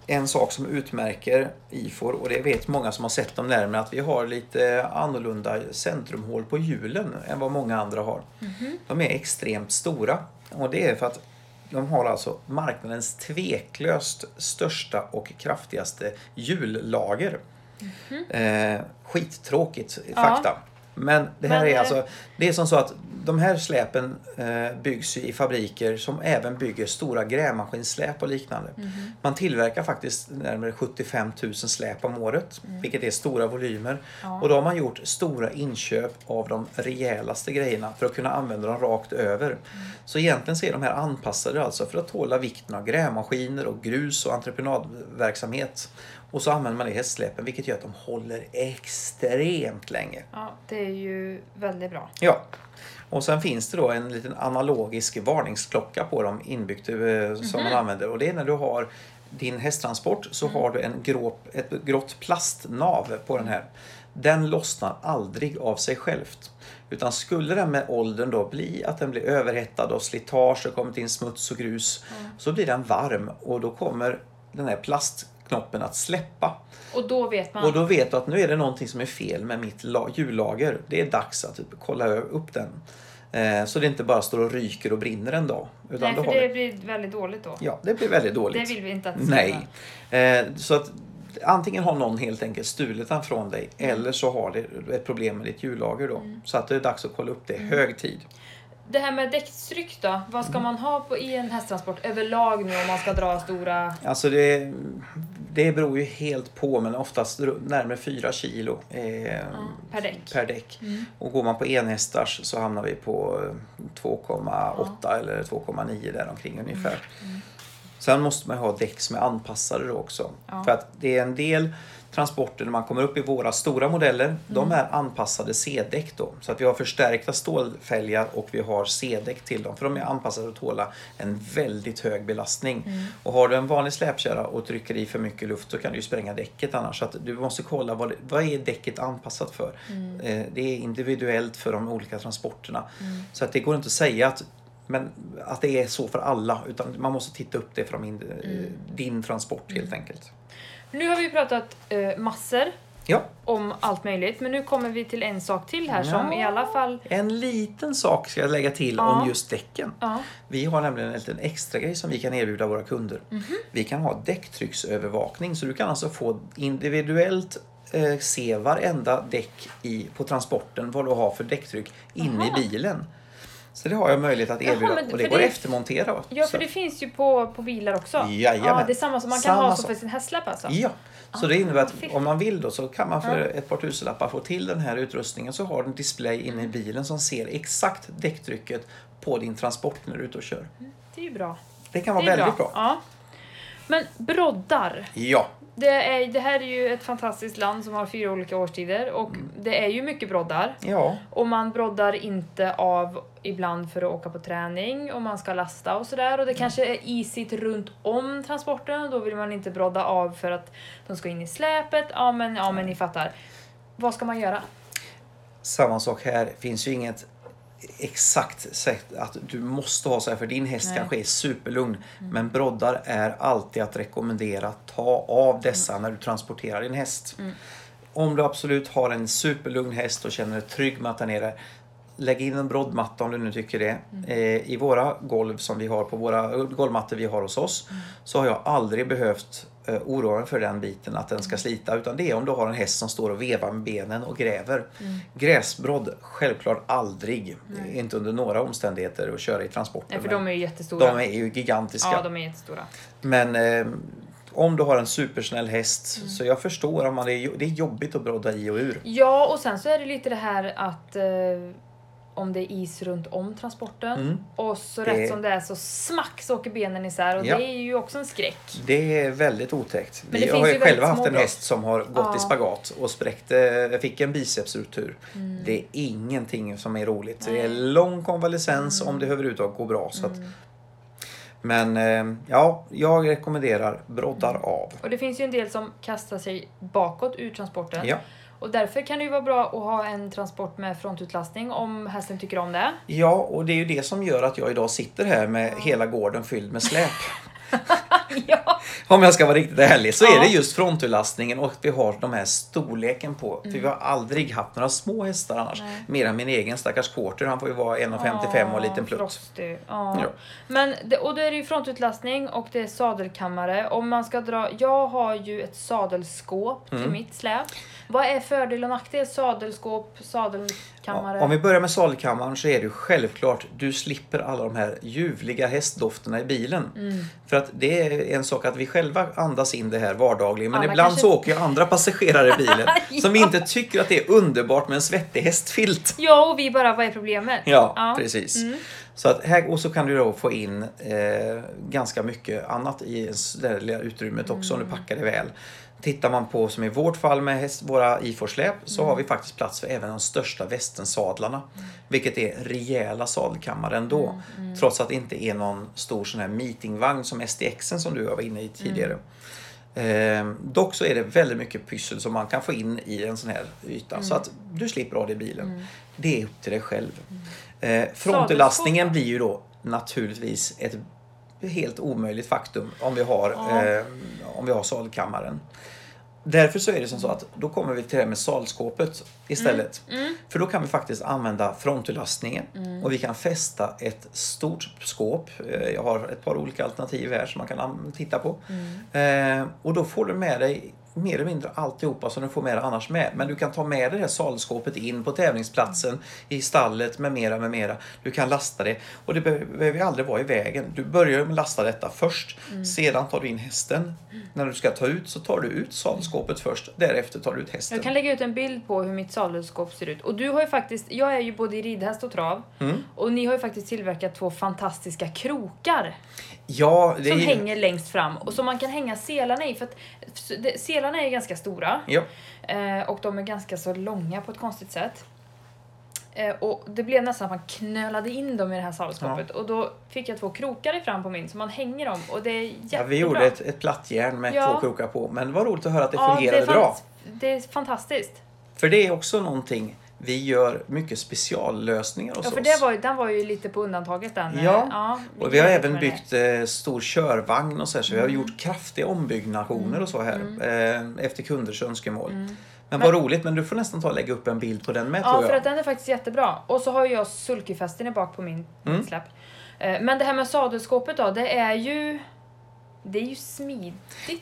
en sak som utmärker IFOR och det vet många som har sett dem närmare att vi har lite annorlunda centrumhål på hjulen än vad många andra har. De är extremt stora och det är för att de har alltså marknadens tveklöst största och kraftigaste hjullager. Eh, skittråkigt fakta. Men det här Men, är eh, alltså, det är som så att de här släpen eh, byggs i fabriker som även bygger stora grävmaskinsläp och liknande. Mhm. Man tillverkar faktiskt närmare 75 000 släp om året, vilket är stora volymer. Mm. Ja. Och då har man gjort stora inköp av de rejälaste grejerna för att kunna använda dem rakt över. Mm. Så egentligen så är de här anpassade alltså för att tåla vikten av grävmaskiner och grus och entreprenadverksamhet. Och så använder man det i hästsläpen vilket gör att de håller extremt länge. ja, det är ju väldigt bra. Ja. Och sen finns det då en liten analogisk varningsklocka på dem inbyggt eh, som man använder. Och det är när du har din hästtransport så har du en grå, ett grått plastnav på den här. Den lossnar aldrig av sig självt. Utan skulle den med åldern då bli att den blir överhettad och slitage och kommit in smuts och grus så blir den varm och då kommer den här plastknoppen att släppa. Och då vet man. Och då vet du att nu är det någonting som är fel med mitt la- hjullager. Det är dags att typ kolla upp den. Eh, så det inte bara står och ryker och brinner en dag. Utan Nej, för det vi... blir väldigt dåligt då. Ja, det blir väldigt Det dåligt. vill vi inte att det ska Nej. vara. Eh, så att antingen har någon helt enkelt stulit den från dig Mm. eller så har det ett problem med ditt hjullager då. Så att det är dags att kolla upp det. Mm. Hög tid. Det här med däckstryck då? Vad ska man ha på, i en hästtransport överlag nu om man ska dra stora... Alltså det, det beror ju helt på men oftast närmare 4 kilo eh, per däck. per däck. Mm. Och går man på enhästars så hamnar vi på eh, 2,8 eller 2,9 där omkring ungefär. Sen måste man ha däck som är anpassade då också. Ja. För att det är en del transporter när man kommer upp i våra stora modeller, Mm. de är anpassade C-däck då. Så att vi har förstärkta stålfälgar och vi har C-däck till dem. För de är anpassade att tåla en väldigt hög belastning. Mm. Och har du en vanlig släpkärra och trycker i för mycket luft så kan du spränga däcket annars. Så att du måste kolla vad, vad är däcket anpassat för. Mm. Eh, Det är individuellt för de olika transporterna. Så att det går inte att säga att men att det är så för alla utan man måste titta upp det ind- Mm. din transport helt enkelt. Nu har vi pratat eh, massor Ja, om allt möjligt, men nu kommer vi till en sak till här som Ja. i alla fall... en liten sak ska jag lägga till Ja. om just däcken. Vi har nämligen en liten extra grej som vi kan erbjuda våra kunder. Mhm. Vi kan ha däcktrycksövervakning så du kan alltså få individuellt eh, se varenda däck i, på transporten vad du har för däcktryck inne i bilen. Så det har jag möjlighet att Jaha, erbjuda men och det går det- att eftermontera. Ja, Så- för det finns ju på, på bilar också. Jajamän. Ja, det är samma som man kan Samma ha sak. för sin hästsläp alltså? Ja, så det innebär att om man vill då så kan man för Ja. ett par tusenlappar få till den här utrustningen så har du en display inne Mm. i bilen som ser exakt däcktrycket på din transport när du är ute och kör. Det är ju bra. Det kan vara det väldigt bra. Ja. Men broddar. Ja, Det, är, det här är ju ett fantastiskt land som har fyra olika årstider och Mm. det är ju mycket broddar. ja, Och man broddar inte av ibland för att åka på träning och man ska lasta och sådär. Och det kanske är isigt runt om transporten och då vill man inte brodda av för att de ska in i släpet. Ja men, ja, men ni fattar. Vad ska man göra? samma sak här. finns ju inget exakt sätt att du måste ha så här för din häst Nej. Mm. kanske är superlugn. Men broddar är alltid att rekommendera. Ta av dessa Mm. när du transporterar din häst. Om du absolut har en superlugn häst och känner dig trygg med att den är där. Lägg in en broddmatta om du nu tycker det. Mm. Eh, I våra golv som vi har på våra golvmattor vi har hos oss Mm. så har jag aldrig behövt eh, oroa mig för den biten att den ska Mm. slita utan det är om du har en häst som står och vevar med benen och gräver. Mm. Gräsbrodd, självklart aldrig. Inte under några omständigheter att köra i transporter. Nej, för de är ju jättestora. de är ju gigantiska. Ja, de är jättestora. Men eh, om du har en supersnäll häst Mm. så jag förstår om man det är, det är jobbigt att brodda i och ur. Ja, och sen så är det lite det här att eh, om det är is runt om transporten Mm. och så Det- rätt som det är så smack så åker benen isär och Ja. det är ju också en skräck. Det är väldigt otäckt. Men Vi har ju själva haft en häst som har gått Ja. i spagat och spräckte, fick en bicepsruptur. Mm. Det är ingenting som är roligt. Det är lång konvalescens om det överhuvudtaget går bra. Så att, Mm. men eh, ja, jag rekommenderar broddar Mm. av. Och det finns ju en del som kastar sig bakåt ur transporten. Ja. Och därför kan det ju vara bra att ha en transport med frontutlastning om hästen tycker om det. ja, och det är ju det som gör att jag idag sitter här med hela gården fylld med släp. ja. Om jag ska vara riktigt ärlig så Ja. är det just frontutlastningen och vi har de här storleken på. För vi har aldrig haft några små hästar annars. Mm. Nej. Mer än min egen stackars quarter. Han får ju vara 1,55 och en liten plutt. Ja. Men det, och då är det ju frontutlastning och det är sadelkammare. Om man ska dra, jag har ju ett sadelskåp till Mm. mitt släp. Vad är fördel och nackdel? Sadelskåp, sadelkammare? Ja, Om vi börjar med sadelkammaren så är det ju självklart, du slipper alla de här ljuvliga hästdofterna i bilen. Mm. För att det är en sak att vi själva andas in det här vardagligen. Men Alla ibland kanske- så åker ju andra passagerare i bilen som inte tycker att det är underbart med en svettig hästfilt. Ja, och vi bara, vad är problemet? Ja, precis. Mm. Så att här, och så kan du då få in eh, ganska mycket annat i det där lilla utrymmet också om du Mm. packar det väl. Tittar man på som i vårt fall med häst, våra IFOR-släp så Mm. har vi faktiskt plats för även de största västensadlarna. Vilket är rejäla sadelkammare ändå. Mm, Trots att det inte är någon stor sån här meetingvagn som SDXen som du var inne i tidigare. Mm. Eh, dock så är det väldigt mycket pyssel som man kan få in i en sån här yta. Så Mm. att du slipper ha det i bilen. Det är upp till dig själv. Eh, då? blir ju då naturligtvis ett helt omöjligt faktum om vi har, Ja. eh, om vi har sadelkammaren. Därför så är det som så att då kommer vi till det med salskåpet istället. Mm. För då kan vi faktiskt använda frontutlastningen och vi kan fästa ett stort skåp. Eh, Jag har ett par olika alternativ här som man kan titta på. Mm. Eh, och då får du med dig mer eller mindre alltihopa som du får med dig annars med. Men du kan ta med dig det här salskåpet in på tävlingsplatsen, i stallet med mera, med mera. Du kan lasta det och det be- behöver aldrig vara i vägen. Du börjar med att lasta detta först. Sedan tar du in hästen. När du ska ta ut så tar du ut salskåpet först. Därefter tar du ut hästen. Jag kan lägga ut en bild på hur mitt sadelskåp ser ut. Och du har ju faktiskt, jag är ju både i ridhäst och trav. Mm. Och ni har ju faktiskt tillverkat två fantastiska krokar. Ja, det som är hänger längst fram och som man kan hänga selarna i. För att det- selarna är ganska stora Ja. eh, och de är ganska så långa på ett konstigt sätt. Eh, och det blev nästan att man knölade in dem i det här sadelskåpet och då fick jag två krokar i fram på min så man hänger dem och det är jättebra. Ja, vi gjorde ett, ett plattjärn med Ja. två krokar på. Men det var roligt att höra att det Ja, fungerade det bra. Det är fantastiskt. För det är också någonting. Vi gör mycket speciallösningar hos Ja, för oss. det var, den var ju lite på undantaget den. eh, Ja, Och vi har även byggt eh, stor körvagn och så, här, så vi Mm. har gjort kraftiga ombyggnationer och så här. Eh, efter kunders önskemål. Mm. Men vad roligt, men du får nästan ta och lägga upp en bild på den med Ja, tror för jag. att den är faktiskt jättebra. Och så har jag sulkyfästen i bak på min Mm. släp. Eh, Men det här med sadelskåpet då, det är ju... Det är ju smidigt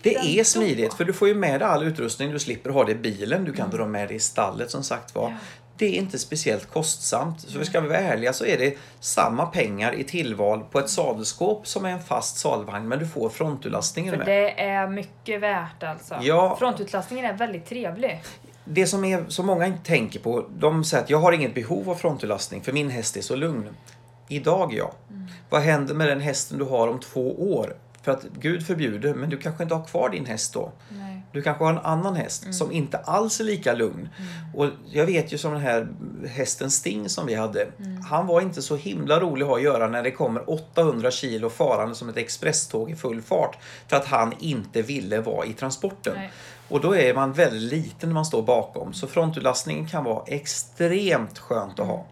Det är smidigt för du får ju med dig all utrustning. Du slipper ha det i bilen. Du kan dra med det i stallet som sagt var. Ja. Det är inte speciellt kostsamt. Så vi ska vara ärliga så är det samma pengar i tillval på ett sadelskåp som är en fast sadelvagn men du får frontutlastningen För med. det är mycket värt alltså. Ja. Frontutlastningen är väldigt trevlig. Det som, är, som många inte tänker på, de säger att jag har inget behov av frontutlastning för min häst är så lugn. Idag ja. Vad händer med den hästen du har om två år? För att Gud förbjuder, men du kanske inte har kvar din häst då. Nej. Du kanske har en annan häst som inte alls är lika lugn. Och jag vet ju som den här hästen Sting som vi hade. Han var inte så himla rolig att ha att göra när det kommer 800 kilo farande som ett expresståg i full fart. För att han inte ville vara i transporten. Nej. Och då är man väldigt liten när man står bakom. Så frontutlastningen kan vara extremt skönt att ha.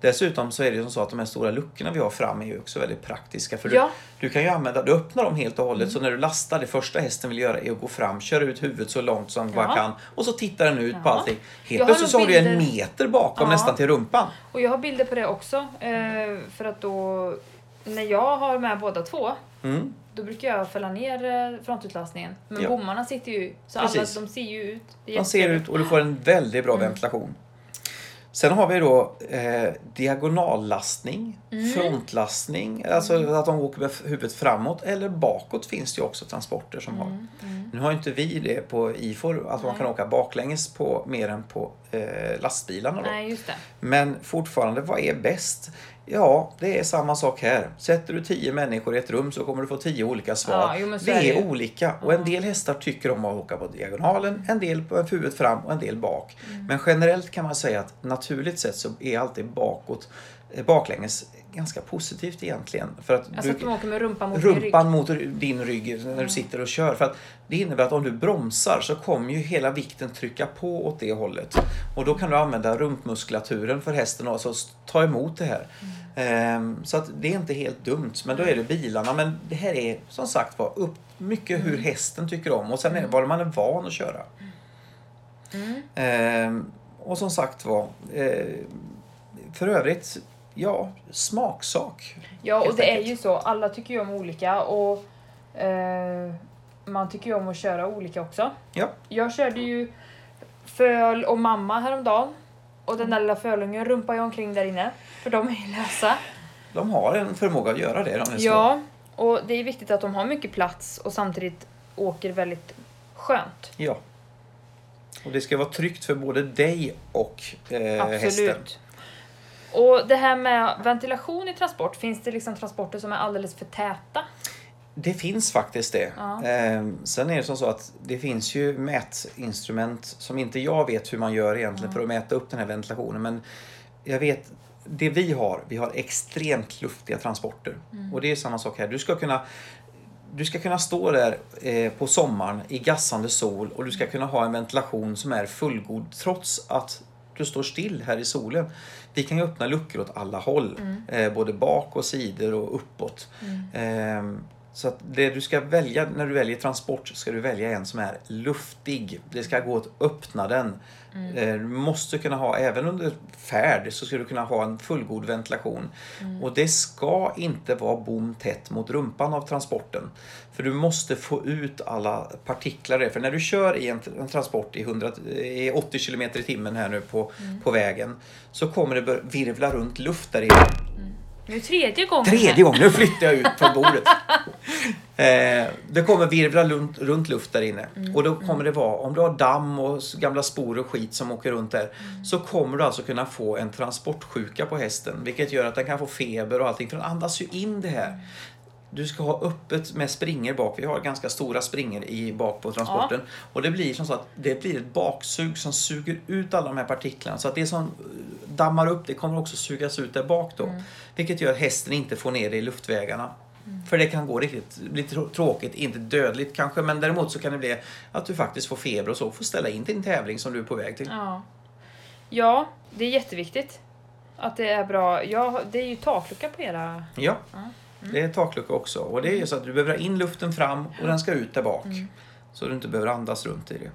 Dessutom så är det ju som så att de här stora luckorna vi har fram är ju också väldigt praktiska. För Ja. du, du kan ju använda, du öppnar dem helt och hållet så när du lastar, det första hästen vill göra är att gå fram, köra ut huvudet så långt som Ja. bara kan och så tittar den ut på Ja. allting. Helt plötsligt så har du en meter bakom Ja. nästan till rumpan. Och jag har bilder på det också. Eh, för att då, när jag har med båda två, Mm. då brukar jag fälla ner eh, frontutlastningen. Men Ja. bommarna sitter ju, så Precis. alla de ser ju ut. De ser ut och du får en väldigt bra Mm. ventilation. Sen har vi då eh, diagonallastning, Mm. frontlastning, alltså att de åker med huvudet framåt eller bakåt finns det ju också transporter som har. Mm. Nu har inte vi det på IFOR, att man Nej. kan åka baklänges på mer än på eh, lastbilarna. Då. Nej. Men fortfarande, vad är bäst? Ja, det är samma sak här. Sätter du tio människor i ett rum så kommer du få tio olika svar. Ja, jo, är det är, ju. olika och en del hästar tycker om att åka på diagonalen, en del på huvudet fram och en del bak. Mm. Men generellt kan man säga att naturligt sett så är alltid bakåt, eh, baklänges ganska positivt egentligen. För att Alltså att de åker med rumpan mot min rygg. rumpan mot din rygg när du sitter och kör. För att det innebär att om du bromsar så kommer ju hela vikten trycka på åt det hållet. Och då kan du använda rumpmuskulaturen för hästen och alltså ta emot det här. Ehm, så att det är inte helt dumt. Men då är det bilarna. Men det här är som sagt var upp mycket hur hästen tycker om och sen är det vad man är van att köra. Ehm, och som sagt var, eh, för övrigt, ja, smaksak. Ja, och det är enkelt. ju så. Alla tycker ju om olika och eh, man tycker ju om att köra olika också. Ja. Jag körde ju föl och mamma häromdagen. Och den där lilla fölungen rumpar ju omkring där inne. För de är ju lösa. De har en förmåga att göra det. De är små. Ja, och det är viktigt att de har mycket plats och samtidigt åker väldigt skönt. ja. Och det ska vara tryggt för både dig och eh, hästen. Absolut. Och det här med ventilation i transport, finns det liksom transporter som är alldeles för täta? Det finns faktiskt det. Ja. Ehm, sen är det som så att det finns ju mätinstrument som inte jag vet hur man gör egentligen för att mäta upp den här ventilationen. Men jag vet, det vi har, vi har extremt luftiga transporter. Och det är samma sak här. Du ska kunna du ska kunna stå där eh, på sommaren i gassande sol och du ska kunna ha en ventilation som är fullgod trots att du står still här i solen. Vi kan ju öppna luckor åt alla håll, eh, både bak och sidor och uppåt. Ehm, så att det du ska välja när du väljer transport ska du välja en som är luftig. Det ska gå att öppna den. Eh, Du måste kunna ha, även under färd, så ska du kunna ha en fullgod ventilation. Och det ska inte vara bom tätt mot rumpan av transporten. För du måste få ut alla partiklar där. För när du kör i en, en transport i, 100, i 80 km i timmen här nu på, på vägen så kommer det virvla runt luft där inne. Nu tredje gången. Tredje gången, nu flyttar jag ut från bordet. Eh, det kommer virvla runt, runt luft där inne. Och då kommer det vara, om du har damm och gamla spor och skit som åker runt där, så kommer du alltså kunna få en transportsjuka på hästen. Vilket gör att den kan få feber och allting, för den andas ju in det här. Du ska ha öppet med springer bak. Vi har ganska stora springer i bak på transporten. Och det blir som så att det blir ett baksug som suger ut alla de här partiklarna. Så att det som eh, dammar upp det kommer också sugas ut där bak då. Vilket gör att hästen inte får ner det i luftvägarna. För det kan gå riktigt bli trå- tråkigt, inte dödligt kanske, men däremot så kan det bli att du faktiskt får feber och så får ställa in din tävling som du är på väg till. Ja. ja, det är jätteviktigt. Att det är bra. Ja, det är ju taklucka på era... Ja, det är taklucka också. Och det är ju så att du behöver ha in luften fram och den ska ut där bak. Så du inte behöver andas runt i det.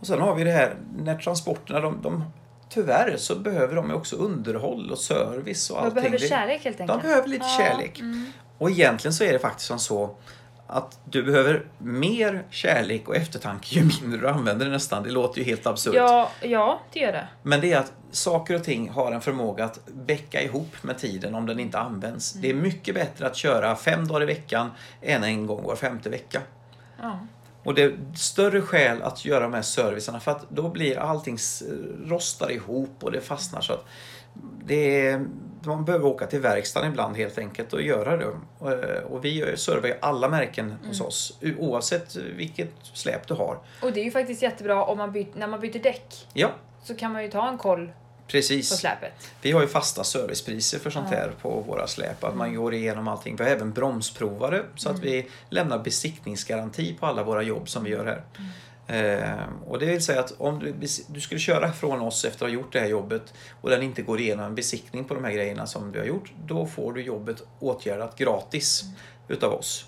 Och sen har vi det här när transporterna, de, de, tyvärr så behöver de också underhåll och service och allting. behöver Det- kärlek helt De enkelt. behöver lite Ja, kärlek. Och egentligen så är det faktiskt som så att du behöver mer kärlek och eftertanke ju mindre du använder det nästan. Det låter ju helt absurt. Ja, ja, det gör det. Men det är att saker och ting har en förmåga att bäcka ihop med tiden om den inte används. Det är mycket bättre att köra fem dagar i veckan än en gång var femte vecka. Ja. Och det är större skäl att göra de här servicerna för att då blir allting rostar ihop och det fastnar så att det är, man behöver åka till verkstaden ibland helt enkelt och göra det. Och, och vi servar alla märken hos oss oavsett vilket släp du har. Och det är ju faktiskt jättebra om man byter, när man byter däck Ja, så kan man ju ta en koll på precis. släpet. Vi har ju fasta servicepriser för sånt här på våra släp. Att man går igenom allting. Vi har även bromsprovare så att vi lämnar besiktningsgaranti på alla våra jobb som vi gör här. Eh, och det vill säga att om du, du skulle köra från oss efter att ha gjort det här jobbet och den inte går igenom en besiktning på de här grejerna som du har gjort, då får du jobbet åtgärdat gratis utav oss.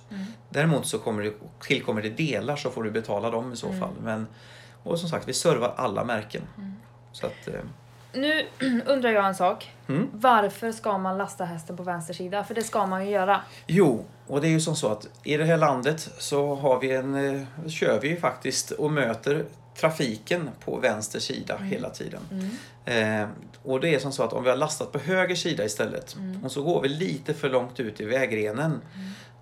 Däremot så kommer det, tillkommer det delar så får du betala dem i så fall. Men, och som sagt, vi servar alla märken. Så att, eh, Nu undrar jag en sak. Mm. Varför ska man lasta hästen på vänster sida? För det ska man ju göra. Jo, och det är ju som så att i det här landet så har vi en, eh, kör vi ju faktiskt och möter trafiken på vänster sida hela tiden. Eh, och det är som så att om vi har lastat på höger sida istället och så går vi lite för långt ut i vägrenen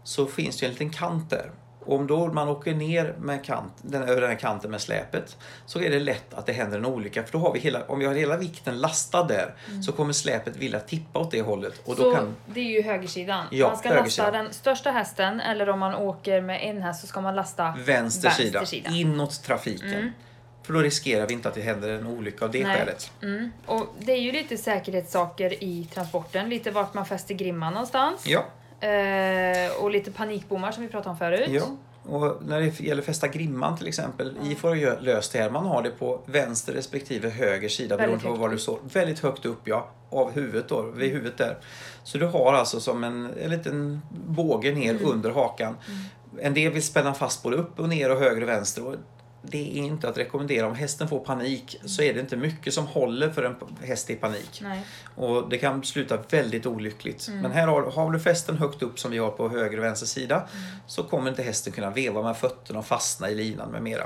så finns det ju en liten kant där. Och om då man åker ner med kant, den, över den här kanten med släpet så är det lätt att det händer en olycka. För då har vi hela, om vi har hela vikten lastad där så kommer släpet vilja tippa åt det hållet. Och då så kan, det är ju högersidan. Ja, man ska lasta högersidan. den största hästen eller om man åker med en häst så ska man lasta vänster, sida, sida. inåt trafiken. För då riskerar vi inte att det händer en olycka av det Nej. skälet. Mm. Och det är ju lite säkerhetssaker i transporten. Lite vart man fäster grimman någonstans. Ja, och lite panikbommar som vi pratade om förut. ja. Och när det gäller fästa grimman till exempel, IFO har ju löst här. Man har det på vänster respektive höger sida beroende på var du står. Väldigt högt upp ja, av huvudet då, vid huvudet där. Så du har alltså som en, en liten båge ner Mm. under hakan. En del vill spänna fast både upp och ner och höger och vänster. Och det är inte att rekommendera. Om hästen får panik så är det inte mycket som håller för en häst i panik. Nej. Och det kan sluta väldigt olyckligt. Mm. Men här har, har du fästen högt upp som vi har på höger och vänster sida Mm. så kommer inte hästen kunna veva med fötterna och fastna i linan med mera.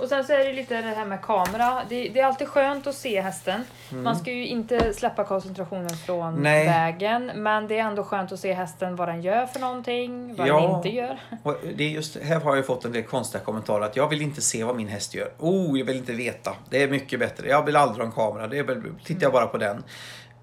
Och sen så är det lite det här med kamera. Det, det är alltid skönt att se hästen. Man ska ju inte släppa koncentrationen från Mm. Nej. vägen. Men det är ändå skönt att se hästen vad den gör för någonting, vad Ja. den inte gör. Och det är just, här har jag fått en del konstiga kommentarer att jag vill inte se vad min häst gör. Oh, jag vill inte veta. Det är mycket bättre. Jag vill aldrig ha en kamera. Det är, tittar jag bara på den.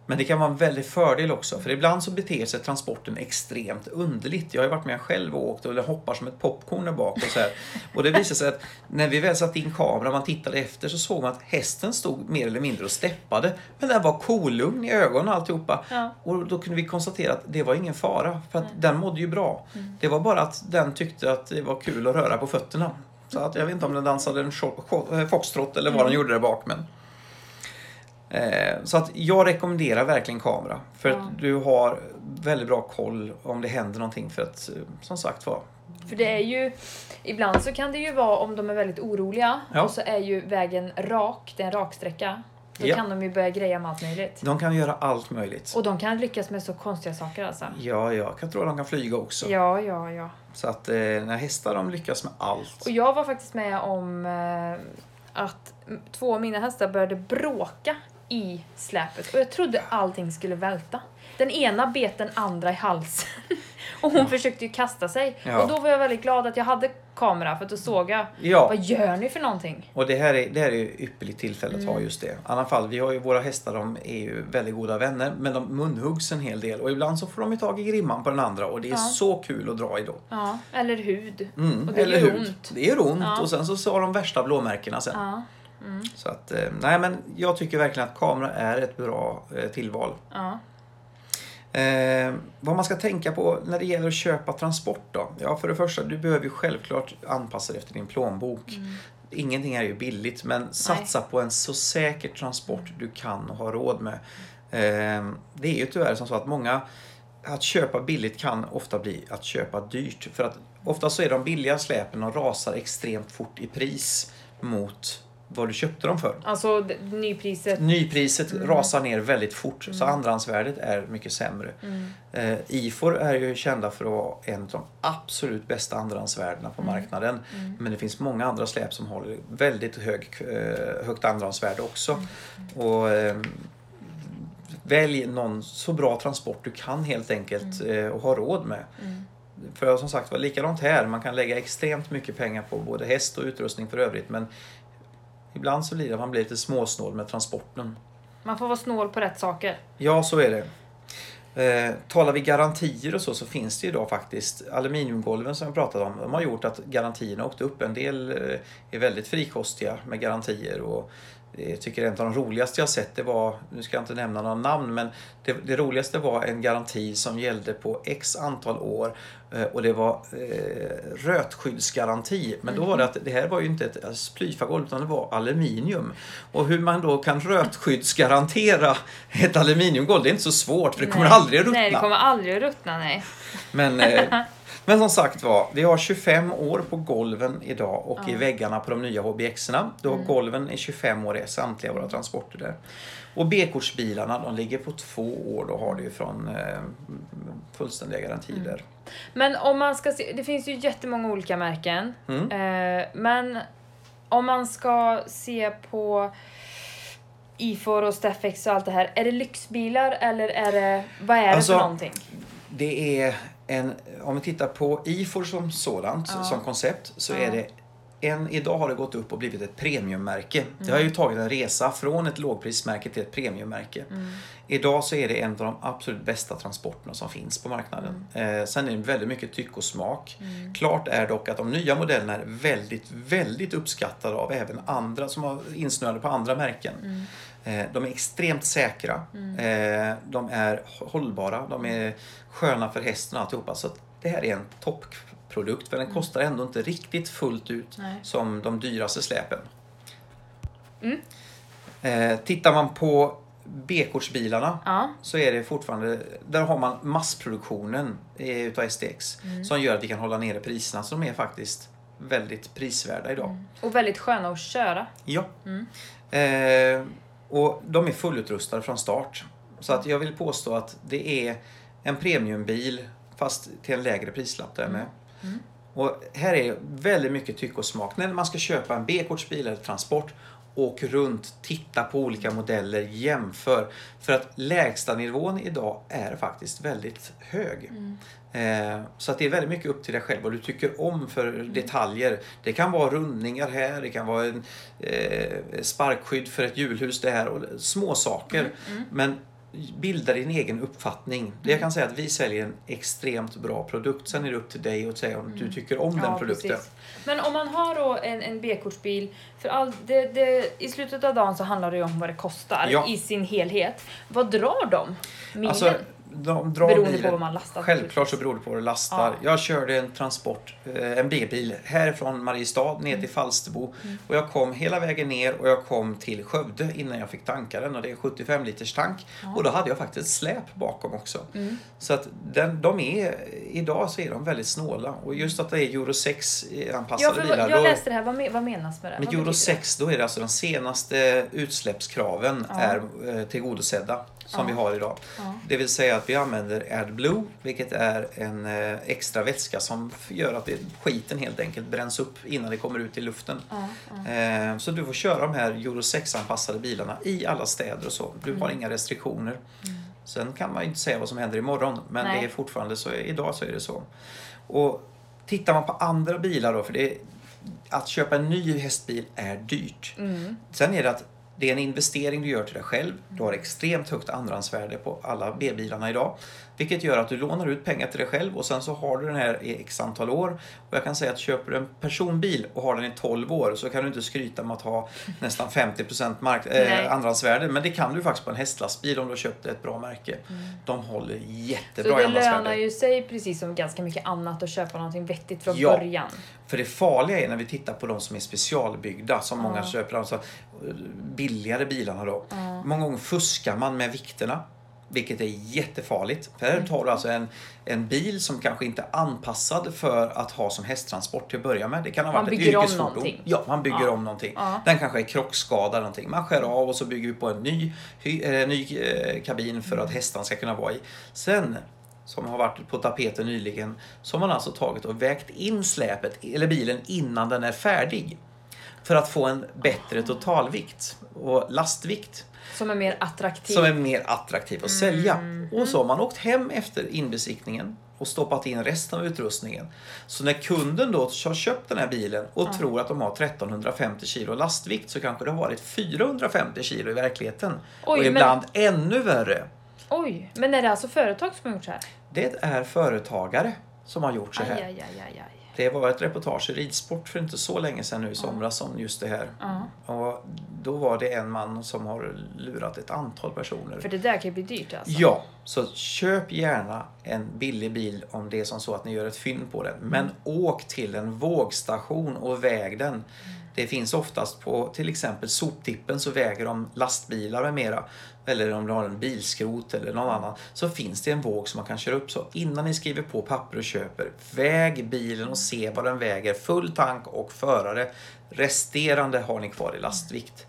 Men det kan vara en väldig fördel också. För ibland så beter sig transporten extremt underligt. Jag har ju varit med själv och åkt och det hoppar som ett popcorn där bak. Och, så här. och det visade sig att när vi väl satte in kameran man tittade efter så såg man att hästen stod mer eller mindre och steppade. Men den var kolugn i ögonen och alltihopa. Ja. Och då kunde vi konstatera att det var ingen fara. För att den mådde ju bra. Det var bara att den tyckte att det var kul att röra på fötterna. Så att jag vet inte om den dansade en eh, foxtrot eller vad den gjorde där bak. Men... Eh, så att jag rekommenderar verkligen kamera. För Ja. att du har väldigt bra koll om det händer någonting. För att eh, som sagt var, För det är ju, ibland så kan det ju vara om de är väldigt oroliga Ja. och så är ju vägen rak, det är en raksträcka. Då Ja. kan de ju börja greja med allt möjligt. de kan göra allt möjligt. Och de kan lyckas med så konstiga saker alltså. Ja, jag kan tro att de kan flyga också. Ja, ja, ja. Så att eh, när hästar de lyckas med allt. Och jag var faktiskt med om att två av mina hästar började bråka i släpet och jag trodde allting skulle välta. Den ena bet den andra i halsen och hon försökte ju kasta sig. Ja. Och då var jag väldigt glad att jag hade kamera för att då såg jag Ja. vad gör ni för någonting? Och det här är, det här är ju ypperligt tillfälle att Mm. ha just det. I alla fall, vi har ju våra hästar, de är ju väldigt goda vänner, men de munhuggs en hel del och ibland så får de ju tag i grimman på den andra och det är Ja. så kul att dra i då. Ja, eller hud. Mm, Och det eller gör hur? ont. Det gör ont Ja. och sen så har de värsta blåmärkena sen. Ja, Så att, eh, nej men jag tycker verkligen att kamera är ett bra eh, tillval. ja. Eh, vad man ska tänka på när det gäller att köpa transport då? Ja, för det första, du behöver ju självklart anpassa dig efter din plånbok. Mm. Ingenting är ju billigt, men satsa på en så säker transport du kan och har råd med. Eh, det är ju tyvärr som så att många att köpa billigt kan ofta bli att köpa dyrt. För att ofta så är de billiga släpen och rasar extremt fort i pris mot vad du köpte dem för. Alltså nypriset. Nypriset Mm. rasar ner väldigt fort så andrahandsvärdet är mycket sämre. Mm. Eh, IFOR är ju kända för att vara en av de absolut bästa andrahandsvärdena på Mm. marknaden. Men det finns många andra släp som håller väldigt hög, eh, högt andrahandsvärde också. Mm. Och, eh, välj någon så bra transport du kan helt enkelt Mm. eh, och ha råd med. För som sagt var likadant här, man kan lägga extremt mycket pengar på både häst och utrustning för övrigt men ibland så blir det att man blir lite småsnål med transporten. Man får vara snål på rätt saker. Ja, så är det. Eh, talar vi garantier och så, så finns det ju idag faktiskt aluminiumgolven som jag pratade om. De har gjort att garantierna åkte upp. En del eh, är väldigt frikostiga med garantier och jag tycker en av de roligaste jag sett det var, nu ska jag inte nämna några namn, men det, det roligaste var en garanti som gällde på x antal år eh, och det var eh, rötskyddsgaranti. Men då var det att det här var ju inte ett splyfagolv utan det var aluminium. Och hur man då kan rötskyddsgarantera ett aluminiumgolv, det är inte så svårt för det kommer Nej. aldrig att ruttna. Nej, det kommer aldrig att ruttna, nej. Men, eh, men som sagt var, vi har 25 år på golven idag och i väggarna på de nya HBX-erna. Då har golven är 25 år i samtliga våra transporter där. Och B-kortsbilarna, de ligger på två år. Då har du från eh, fullständiga garantier där. Men om man ska se, det finns ju jättemånga olika märken. Mm. Eh, men om man ska se på Ifor och Staffex och allt det här. Är det lyxbilar eller är det, vad är det Alltså, för någonting? Det är en, om vi tittar på IFOR som sådant, Ja. som koncept, så Ja. är det en, idag har det gått upp och blivit ett premiummärke. Det har ju tagit en resa från ett lågprismärke till ett premiummärke. Idag så är det en av de absolut bästa transporterna som finns på marknaden. Eh, sen är det väldigt mycket tycke och smak. Klart är dock att de nya modellerna är väldigt, väldigt uppskattade av även andra som har insnöade på andra märken. Eh, de är extremt säkra. Eh, de är hållbara. De är sköna för hästen och alltihopa. Så det här är en toppprodukt. För den kostar ändå inte riktigt fullt ut Nej. som de dyraste släpen. Mm. Eh, tittar man på B-kortsbilarna Ja. så är det fortfarande, där har man massproduktionen utav STX Mm. som gör att vi kan hålla nere priserna. De är faktiskt väldigt prisvärda idag. Och väldigt sköna att köra. Ja. Mm. Eh, och de är fullutrustade från start. Så att jag vill påstå att det är en premiumbil fast till en lägre prislapp där med. Mm. Och här är väldigt mycket tycke och smak. När man ska köpa en B-kortsbil eller transport, åk runt, titta på olika modeller, jämför. För att lägsta nivån idag är faktiskt väldigt hög. Eh, så att det är väldigt mycket upp till dig själv vad du tycker om för detaljer. Det kan vara rundningar här, det kan vara en eh, sparkskydd för ett hjulhus där och små saker. Men bilda din egen uppfattning. Det jag kan säga att vi säljer en extremt bra produkt. Sen är det upp till dig att säga om du tycker om den produkten. precis. Men om man har då en, en B-kortsbil, för all, det, det, i slutet av dagen så handlar det ju om vad det kostar Ja. i sin helhet. Vad drar de? Milen? Alltså, de drar Beroende bilen. på vad man lastar. Självklart så beror det på vad du lastar. Ja. Jag körde en transport, eh, en B-bil, härifrån Mariestad ner Mm. till Falsterbo. Och jag kom hela vägen ner och jag kom till Skövde innan jag fick tanka den. Och det är 75 liters tank. Och då hade jag faktiskt släp bakom också. Mm. Så att den, de är, idag så är de väldigt snåla. Och just att det är Euro 6 Ja, anpassade för bilar. jag läste det här. Vad, vad menas med det? med Euro betyder 6 då är det alltså de senaste utsläppskraven Ja. är eh, tillgodosedda som Ja. vi har idag. Ja. Det vill säga att vi använder AdBlue vilket är en eh, extra vätska som gör att det, skiten helt enkelt bränns upp innan det kommer ut i luften. Ja. Eh, Så du får köra de här Euro 6-anpassade bilarna i alla städer och så. Du Mm. har inga restriktioner. Sen kan man ju inte säga vad som händer imorgon men Nej. det är fortfarande så. Idag så är det så. Och tittar man på andra bilar då, för det att köpa en ny hästbil är dyrt. Mm. Sen är det att det är en investering du gör till dig själv. Du har extremt högt andrahandsvärde på alla B-bilarna idag. Vilket gör att du lånar ut pengar till dig själv och sen så har du den här i x antal år. Och jag kan säga att köper du en personbil och har den i 12 år så kan du inte skryta med att ha nästan 50% mark- eh, andrahandsvärde. Men det kan du faktiskt på en hästlastbil om du har köpt ett bra märke. De håller Så jättebra det i andrahandsvärde. lönar ju sig precis som ganska mycket annat att köpa någonting vettigt från Ja. början. För det farliga är när vi tittar på de som är specialbyggda, som många Ja. köper, alltså billigare bilarna då. Ja. Många gånger fuskar man med vikterna. Vilket är jättefarligt. För här tar du alltså en, en bil som kanske inte är anpassad för att ha som hästtransport till att börja med. Det kan ha Man varit ett bygger om yrkesfordon. Ja, man bygger Ja. om någonting. Ja. Den kanske är krockskadad eller någonting. Man skär av och så bygger vi på en ny, hy, eh, ny eh, kabin för att hästarna ska kunna vara i. Sen som har varit på tapeten nyligen, så har man alltså tagit och vägt in släpet, eller bilen, innan den är färdig. För att få en bättre totalvikt och lastvikt Som är mer attraktiv. som är mer attraktiv att sälja. Mm. Och så har man åkt hem efter inbesiktningen och stoppat in resten av utrustningen. Så när kunden då har köpt den här bilen och tror att de har 1350 kilo lastvikt så kanske det har varit 450 kilo i verkligheten. Oj, och men- ibland ännu värre. Oj, men är det alltså företag som har gjort så här? Det är företagare som har gjort så här. aj, aj, aj. Det var ett reportage i Ridsport för inte så länge sedan nu i somras om just det här. Och då var det en man som har lurat ett antal personer. För det där kan ju bli dyrt alltså. Ja, så köp gärna en billig bil om det är som så att ni gör ett fynd på den. Men åk till en vågstation och väg den. Det finns oftast på till exempel soptippen så väger de lastbilar med mera. Eller om du har en bilskrot eller någon annan. Så finns det en våg som man kan köra upp så. Innan ni skriver på papper och köper, väg bilen och se vad den väger. Full tank och förare. Resterande har ni kvar i lastvikt.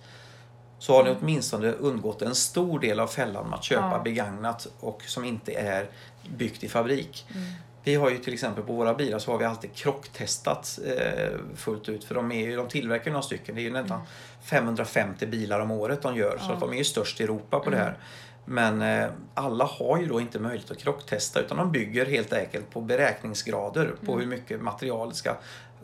Så har ni åtminstone undgått en stor del av fällan med att köpa Ja. begagnat och som inte är byggt i fabrik. Mm. Vi har ju till exempel på våra bilar så har vi alltid krocktestat eh, fullt ut för de, är ju, de tillverkar ju några stycken. Det är ju nästan 550 bilar om året de gör så att de är ju störst i Europa på det här. Men eh, alla har ju då inte möjlighet att krocktesta utan de bygger helt enkelt på beräkningsgrader på hur mycket material ska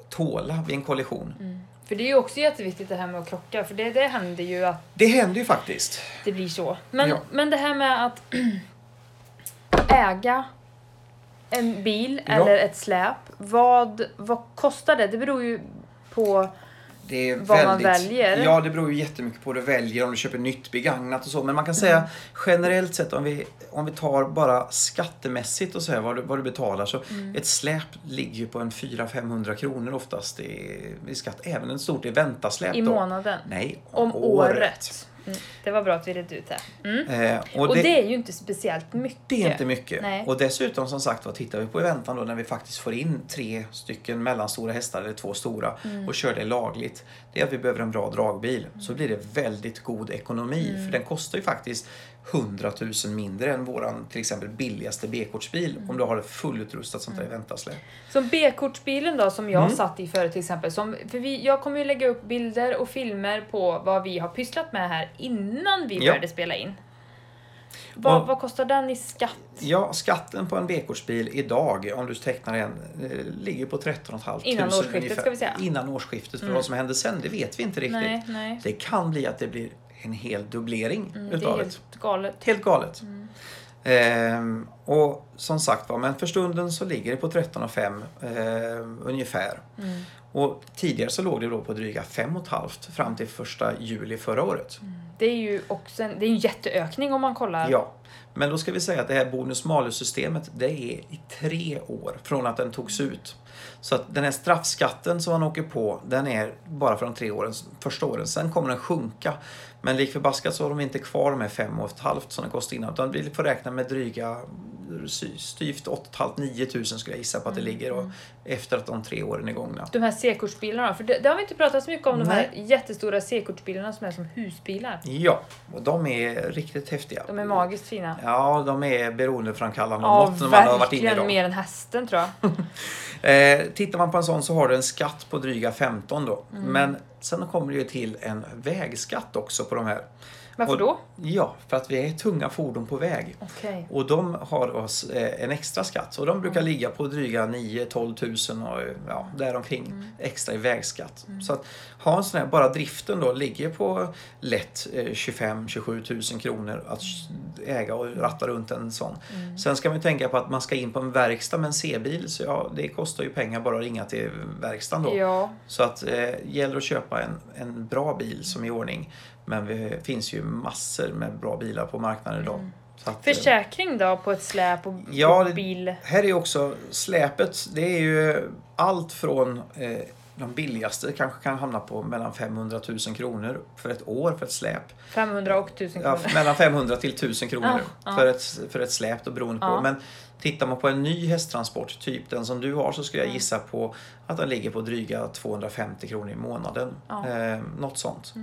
tåla vid en kollision. För det är ju också jätteviktigt det här med att krocka. För det, det händer ju att Det händer ju faktiskt. det blir så. Men, Ja. men det här med att äga en bil Ja. eller ett släp. Vad, vad kostar det? Det beror ju på... Det Vad man väldigt, väljer. Ja, det beror ju jättemycket på vad du väljer, om du köper nytt begagnat och så. Men man kan säga generellt sett om vi, om vi tar bara skattemässigt och så här, vad, du, vad du betalar så ett släp ligger ju på en 400-500 kronor oftast i, i skatt. Även en stort eventa-släp I då. månaden. Nej, Om året. Mm. Det var bra att vi redde ut det. Mm. Eh, och Och det, det är ju inte speciellt mycket. det är inte mycket. Nej. Och dessutom som sagt vad tittar vi på eventan då när vi faktiskt får in tre stycken mellanstora hästar eller två stora Mm. och kör det lagligt. Det är att vi behöver en bra dragbil. Så blir det väldigt god ekonomi Mm. för den kostar ju faktiskt 100 000 mindre än våran till exempel billigaste B-kortsbil Mm. om du har ett fullutrustat sånt där eventasläp. Som B-kortsbilen då som jag Mm. satt i förut till exempel. Som, för vi, jag kommer ju lägga upp bilder och filmer på vad vi har pysslat med här innan vi Ja. började spela in. Vad, Och- vad kostar den i skatt? Ja, skatten på en B-kortsbil idag om du tecknar en eh, ligger på 13 500 Innan årsskiftet, ungefär. ska vi säga. Innan årsskiftet. För Mm. vad som händer sen det vet vi inte riktigt. Nej, nej. Det kan bli att det blir en hel dubblering Mm, det är utav det. helt galet. Helt galet. Ehm, och som sagt var, men för stunden så ligger det på 13 500 ehm, ungefär. Mm. Och tidigare så låg det då på dryga 5 500 fram till första juli förra året. Det är ju också en, det är en jätteökning om man kollar. Ja, men då ska vi säga att det här bonus malus-systemet det är i tre år från att den togs ut. Så att den här straffskatten som man åker på den är bara för de tre åren, första åren. Sen kommer den sjunka. Men lik förbaskat så har de inte kvar de här fem och ett halvt som det kostade innan. Utan vi får räkna med dryga styvt 8 9 tusen skulle jag gissa på att det ligger. Och efter att de tre åren är gångna. De här C-kortsbilarna? För det, det har vi inte pratat så mycket om, de här Nej. jättestora C-kortsbilarna som är som husbilar. Ja, och de är riktigt häftiga. De är magiskt fina. Ja, de är beroendeframkallande Ja, när man har varit inne i dem. mer än hästen tror jag. Eh, tittar man på en sån så har du en skatt på dryga 15 då. Mm. Men sen kommer det ju till en vägskatt också på de här. Varför Och- då? Ja, för att vi är tunga fordon på väg. Okej. Och de har oss eh, en extra skatt. Och de brukar Mm. ligga på dryga 9-12 tusen och ja, däromkring Mm. extra i vägskatt. Så att ha en sån här, bara driften då ligger på lätt eh, 25-27 tusen kronor att äga och ratta runt en sån. Mm. Sen ska man tänka på att man ska in på en verkstad med en C-bil. Så ja, det kostar ju pengar bara att ringa till verkstaden då. Ja, Så att eh, gäller att köpa en, en bra bil som är i ordning. Men det finns ju massor med bra bilar på marknaden idag. Mm. Att, försäkring då på ett släp och, Ja, bil? här är också släpet. Det är ju allt från eh, de billigaste kanske kan hamna på mellan 500 000 kronor för ett år för ett släp. 500 och 1000 Ja, kronor. mellan 500 till 1000 kronor Ja, ja. För, ett, för ett släp då beroende på. Ja. Men tittar man på en ny hästtransport, typ den som du har, så skulle jag gissa på att den ligger på dryga 250 kronor i månaden. Ja. Mm. Eh, något sånt.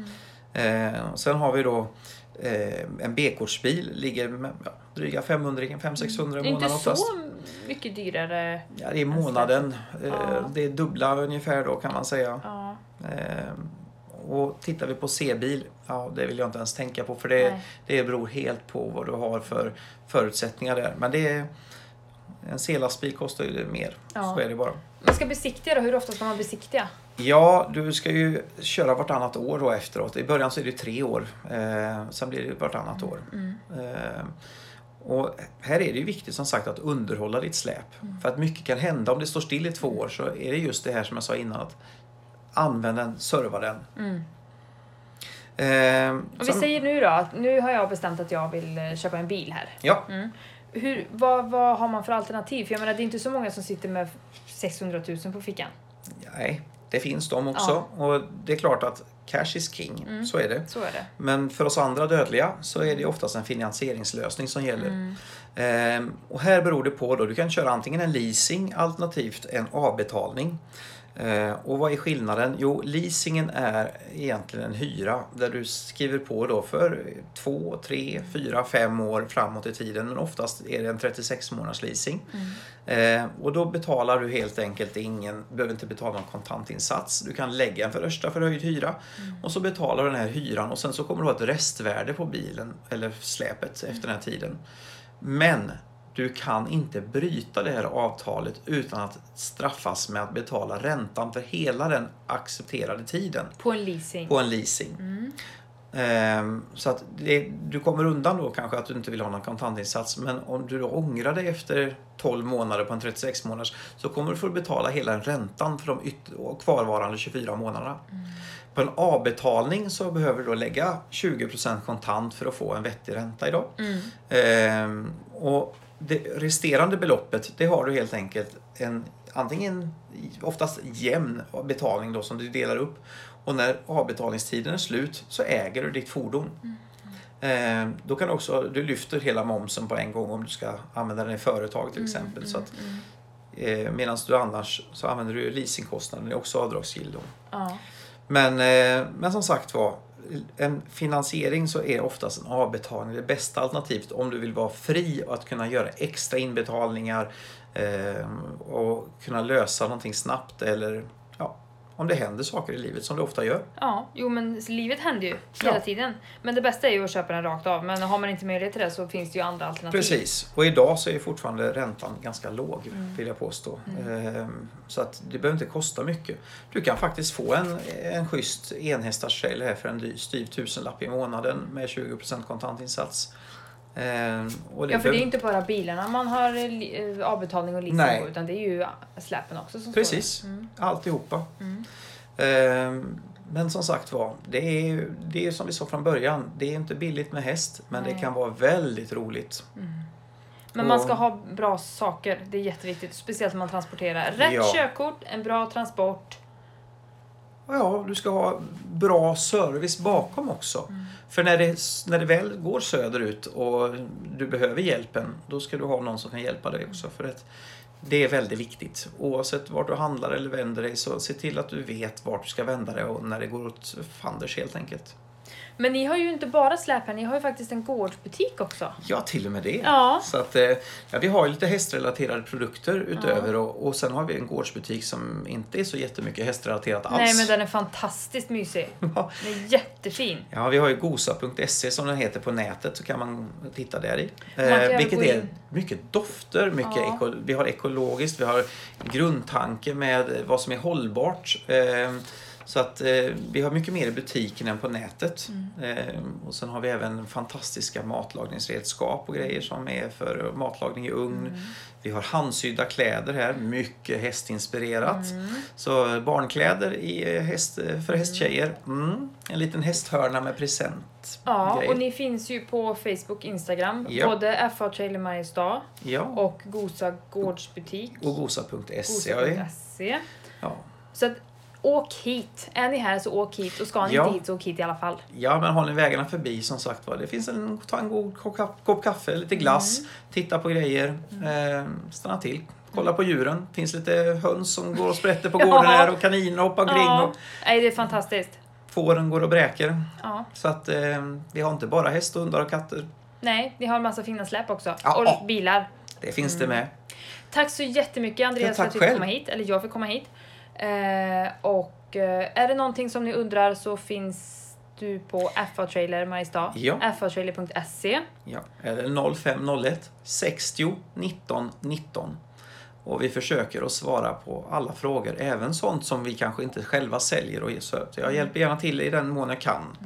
Eh, sen har vi då eh, en B-kortsbil, ligger med, ja, dryga 500, 500-600 i Det är månaden inte oftast. så mycket dyrare. Ja, det är månaden. Eh, Ja. Det är dubbla ungefär då kan man säga. Ja. Eh, och tittar vi på C-bil, ja det vill jag inte ens tänka på för det, Nej. det beror helt på vad du har för förutsättningar där. Men det är, en C-lastbil kostar ju mer, Ja. så är det bara. Man ska besiktiga då, hur ofta ska man besiktiga? Ja, du ska ju köra vartannat år då efteråt. I början så är det tre år, eh, sen blir det vartannat år. Mm. Eh, och här är det ju viktigt som sagt att underhålla ditt släp. Mm. För att mycket kan hända om det står still i två år så är det just det här som jag sa innan. att Använd den, serva den. Mm. Eh, Och vi sen- säger nu då att nu har jag bestämt att jag vill eh, köpa en bil här. Ja, Hur, vad, vad har man för alternativ? För jag menar det är inte så många som sitter med 600 000 på fickan. nej, det finns de också. Och det är klart att cash is king, Mm. så är det. Så är det. Men för oss andra dödliga så är det oftast en finansieringslösning som gäller. Mm. Ehm, och här beror det på då, du kan köra antingen en leasing alternativt en avbetalning. Ehm, och vad är skillnaden? Jo, leasingen är egentligen en hyra där du skriver på då för två, tre, fyra, fem år framåt i tiden. Men oftast är det en 36 månaders leasing. Ehm, och då betalar du helt enkelt ingen, behöver inte betala någon kontantinsats. Du kan lägga en första förhöjd hyra och så betalar du den här hyran och sen så kommer du ha ett restvärde på bilen eller släpet efter den här tiden. Men du kan inte bryta det här avtalet utan att straffas med att betala räntan för hela den accepterade tiden På en leasing. på en leasing. Ehm, så att det, du kommer undan då kanske att du inte vill ha någon kontantinsats men om du då ångrar dig efter 12 månader på en 36 månaders så kommer du få betala hela räntan för de kvarvarande 24 månaderna. På en avbetalning så behöver du då lägga 20% kontant för att få en vettig ränta idag. Ehm, och det resterande beloppet det har du helt enkelt en antingen oftast jämn betalning då som du delar upp. Och när avbetalningstiden är slut så äger du ditt fordon. Ehm, då kan du också, du lyfter hela momsen på en gång om du ska använda den i företag till exempel. Så att, eh, Medan du annars så använder du leasingkostnaden, det är också avdragsgill då. Ja. Men, eh, men som sagt var, en finansiering så är oftast en avbetalning det bästa alternativet om du vill vara fri och att kunna göra extra inbetalningar eh, och kunna lösa någonting snabbt eller om det händer saker i livet som det ofta gör. ja, jo men livet händer ju hela Ja. tiden. Men det bästa är ju att köpa den rakt av. Men har man inte möjlighet till det så finns det ju andra alternativ. Precis, och idag så är fortfarande räntan ganska låg Mm. vill jag påstå. Ehm, Så att det behöver inte kosta mycket. Du kan faktiskt få en, en schysst enhästars här för en styv tusenlapp i månaden med 20% kontantinsats. Och Ja, för det är inte bara bilarna man har eh, eh, avbetalning och leasing på utan det är ju släpen också som Precis, står. Mm. alltihopa. Ehm, Men som sagt var, det är det är som vi sa från början. Det är inte billigt med häst, men det Nej. kan vara väldigt roligt. Men man Och- ska ha bra saker, det är jätteviktigt. Speciellt om man transporterar. Rätt Ja. körkort, en bra transport. Och Ja, du ska ha bra service bakom också. För när det, när det väl går söderut och du behöver hjälpen, då ska du ha någon som kan hjälpa dig också. För att det är väldigt viktigt. Oavsett vart du handlar eller vänder dig, så se till att du vet vart du ska vända dig och när det går åt fanders helt enkelt. Men ni har ju inte bara släp här, ni har ju faktiskt en gårdsbutik också. Ja, till och med det. Ja. Så att, eh, ja, vi har ju lite hästrelaterade produkter utöver och, och sen har vi en gårdsbutik som inte är så jättemycket hästrelaterat alls. Nej men den är fantastiskt mysig. Ja. Den är jättefin. Ja, vi har ju gosa.se som den heter på nätet så kan man titta där i. Eh, vilket är in. mycket dofter, mycket Ja. eko, vi har ekologiskt, vi har grundtanke med vad som är hållbart. Eh, så att eh, vi har mycket mer i butiken än på nätet. Mm. Eh, och sen har vi även fantastiska matlagningsredskap och grejer som är för matlagning i ugn. Mm. Vi har handsydda kläder här, mycket hästinspirerat. Mm. Så barnkläder i eh, häst, för hästtjejer. Mm. En liten hästhörna med present. Ja, grejer. och ni finns ju på Facebook, Instagram. Ja. Både FA Trailer Mariestad Ja, och Gosa Gårdsbutik. och gosa.se. har vi. Gosa.se. Ja. Så att åk hit. Är ni här så åk hit och ska ni Ja. inte hit så åk hit i alla fall. Ja, men har ni vägarna förbi som sagt var. Det finns en, ta en god kopp, kaffe, lite glass, Mm. titta på grejer, eh, stanna till. Kolla på djuren. finns lite höns som går och sprätter på gården här och kaniner hoppar omkring Ja, och nej, det är fantastiskt. fåren går och bräker. Ja. Så att eh, vi har inte bara häst, hundar och katter. Nej, vi har en massa fina släp också. Ja, och ja. bilar. Det finns Mm. det med. Tack så jättemycket Andreas Ja, för att du fick komma hit. Eller jag fick komma hit. Eh, och eh, är det någonting som ni undrar så finns du på FA Trailer Mariestad. Ja. fatrailer.se. Ja, eller 0501 60 19 19. Och vi försöker att svara på alla frågor, även sånt som vi kanske inte själva säljer och ger så Jag hjälper gärna till i den mån jag kan.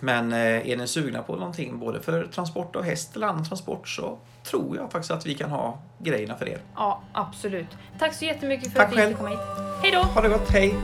Men eh, är ni sugna på någonting både för transport och häst eller annan transport så tror jag faktiskt att vi kan ha grejerna för er. Ja, absolut. Tack så jättemycket för Tack att du fick komma hit. Hej då! Ha det gott, hej!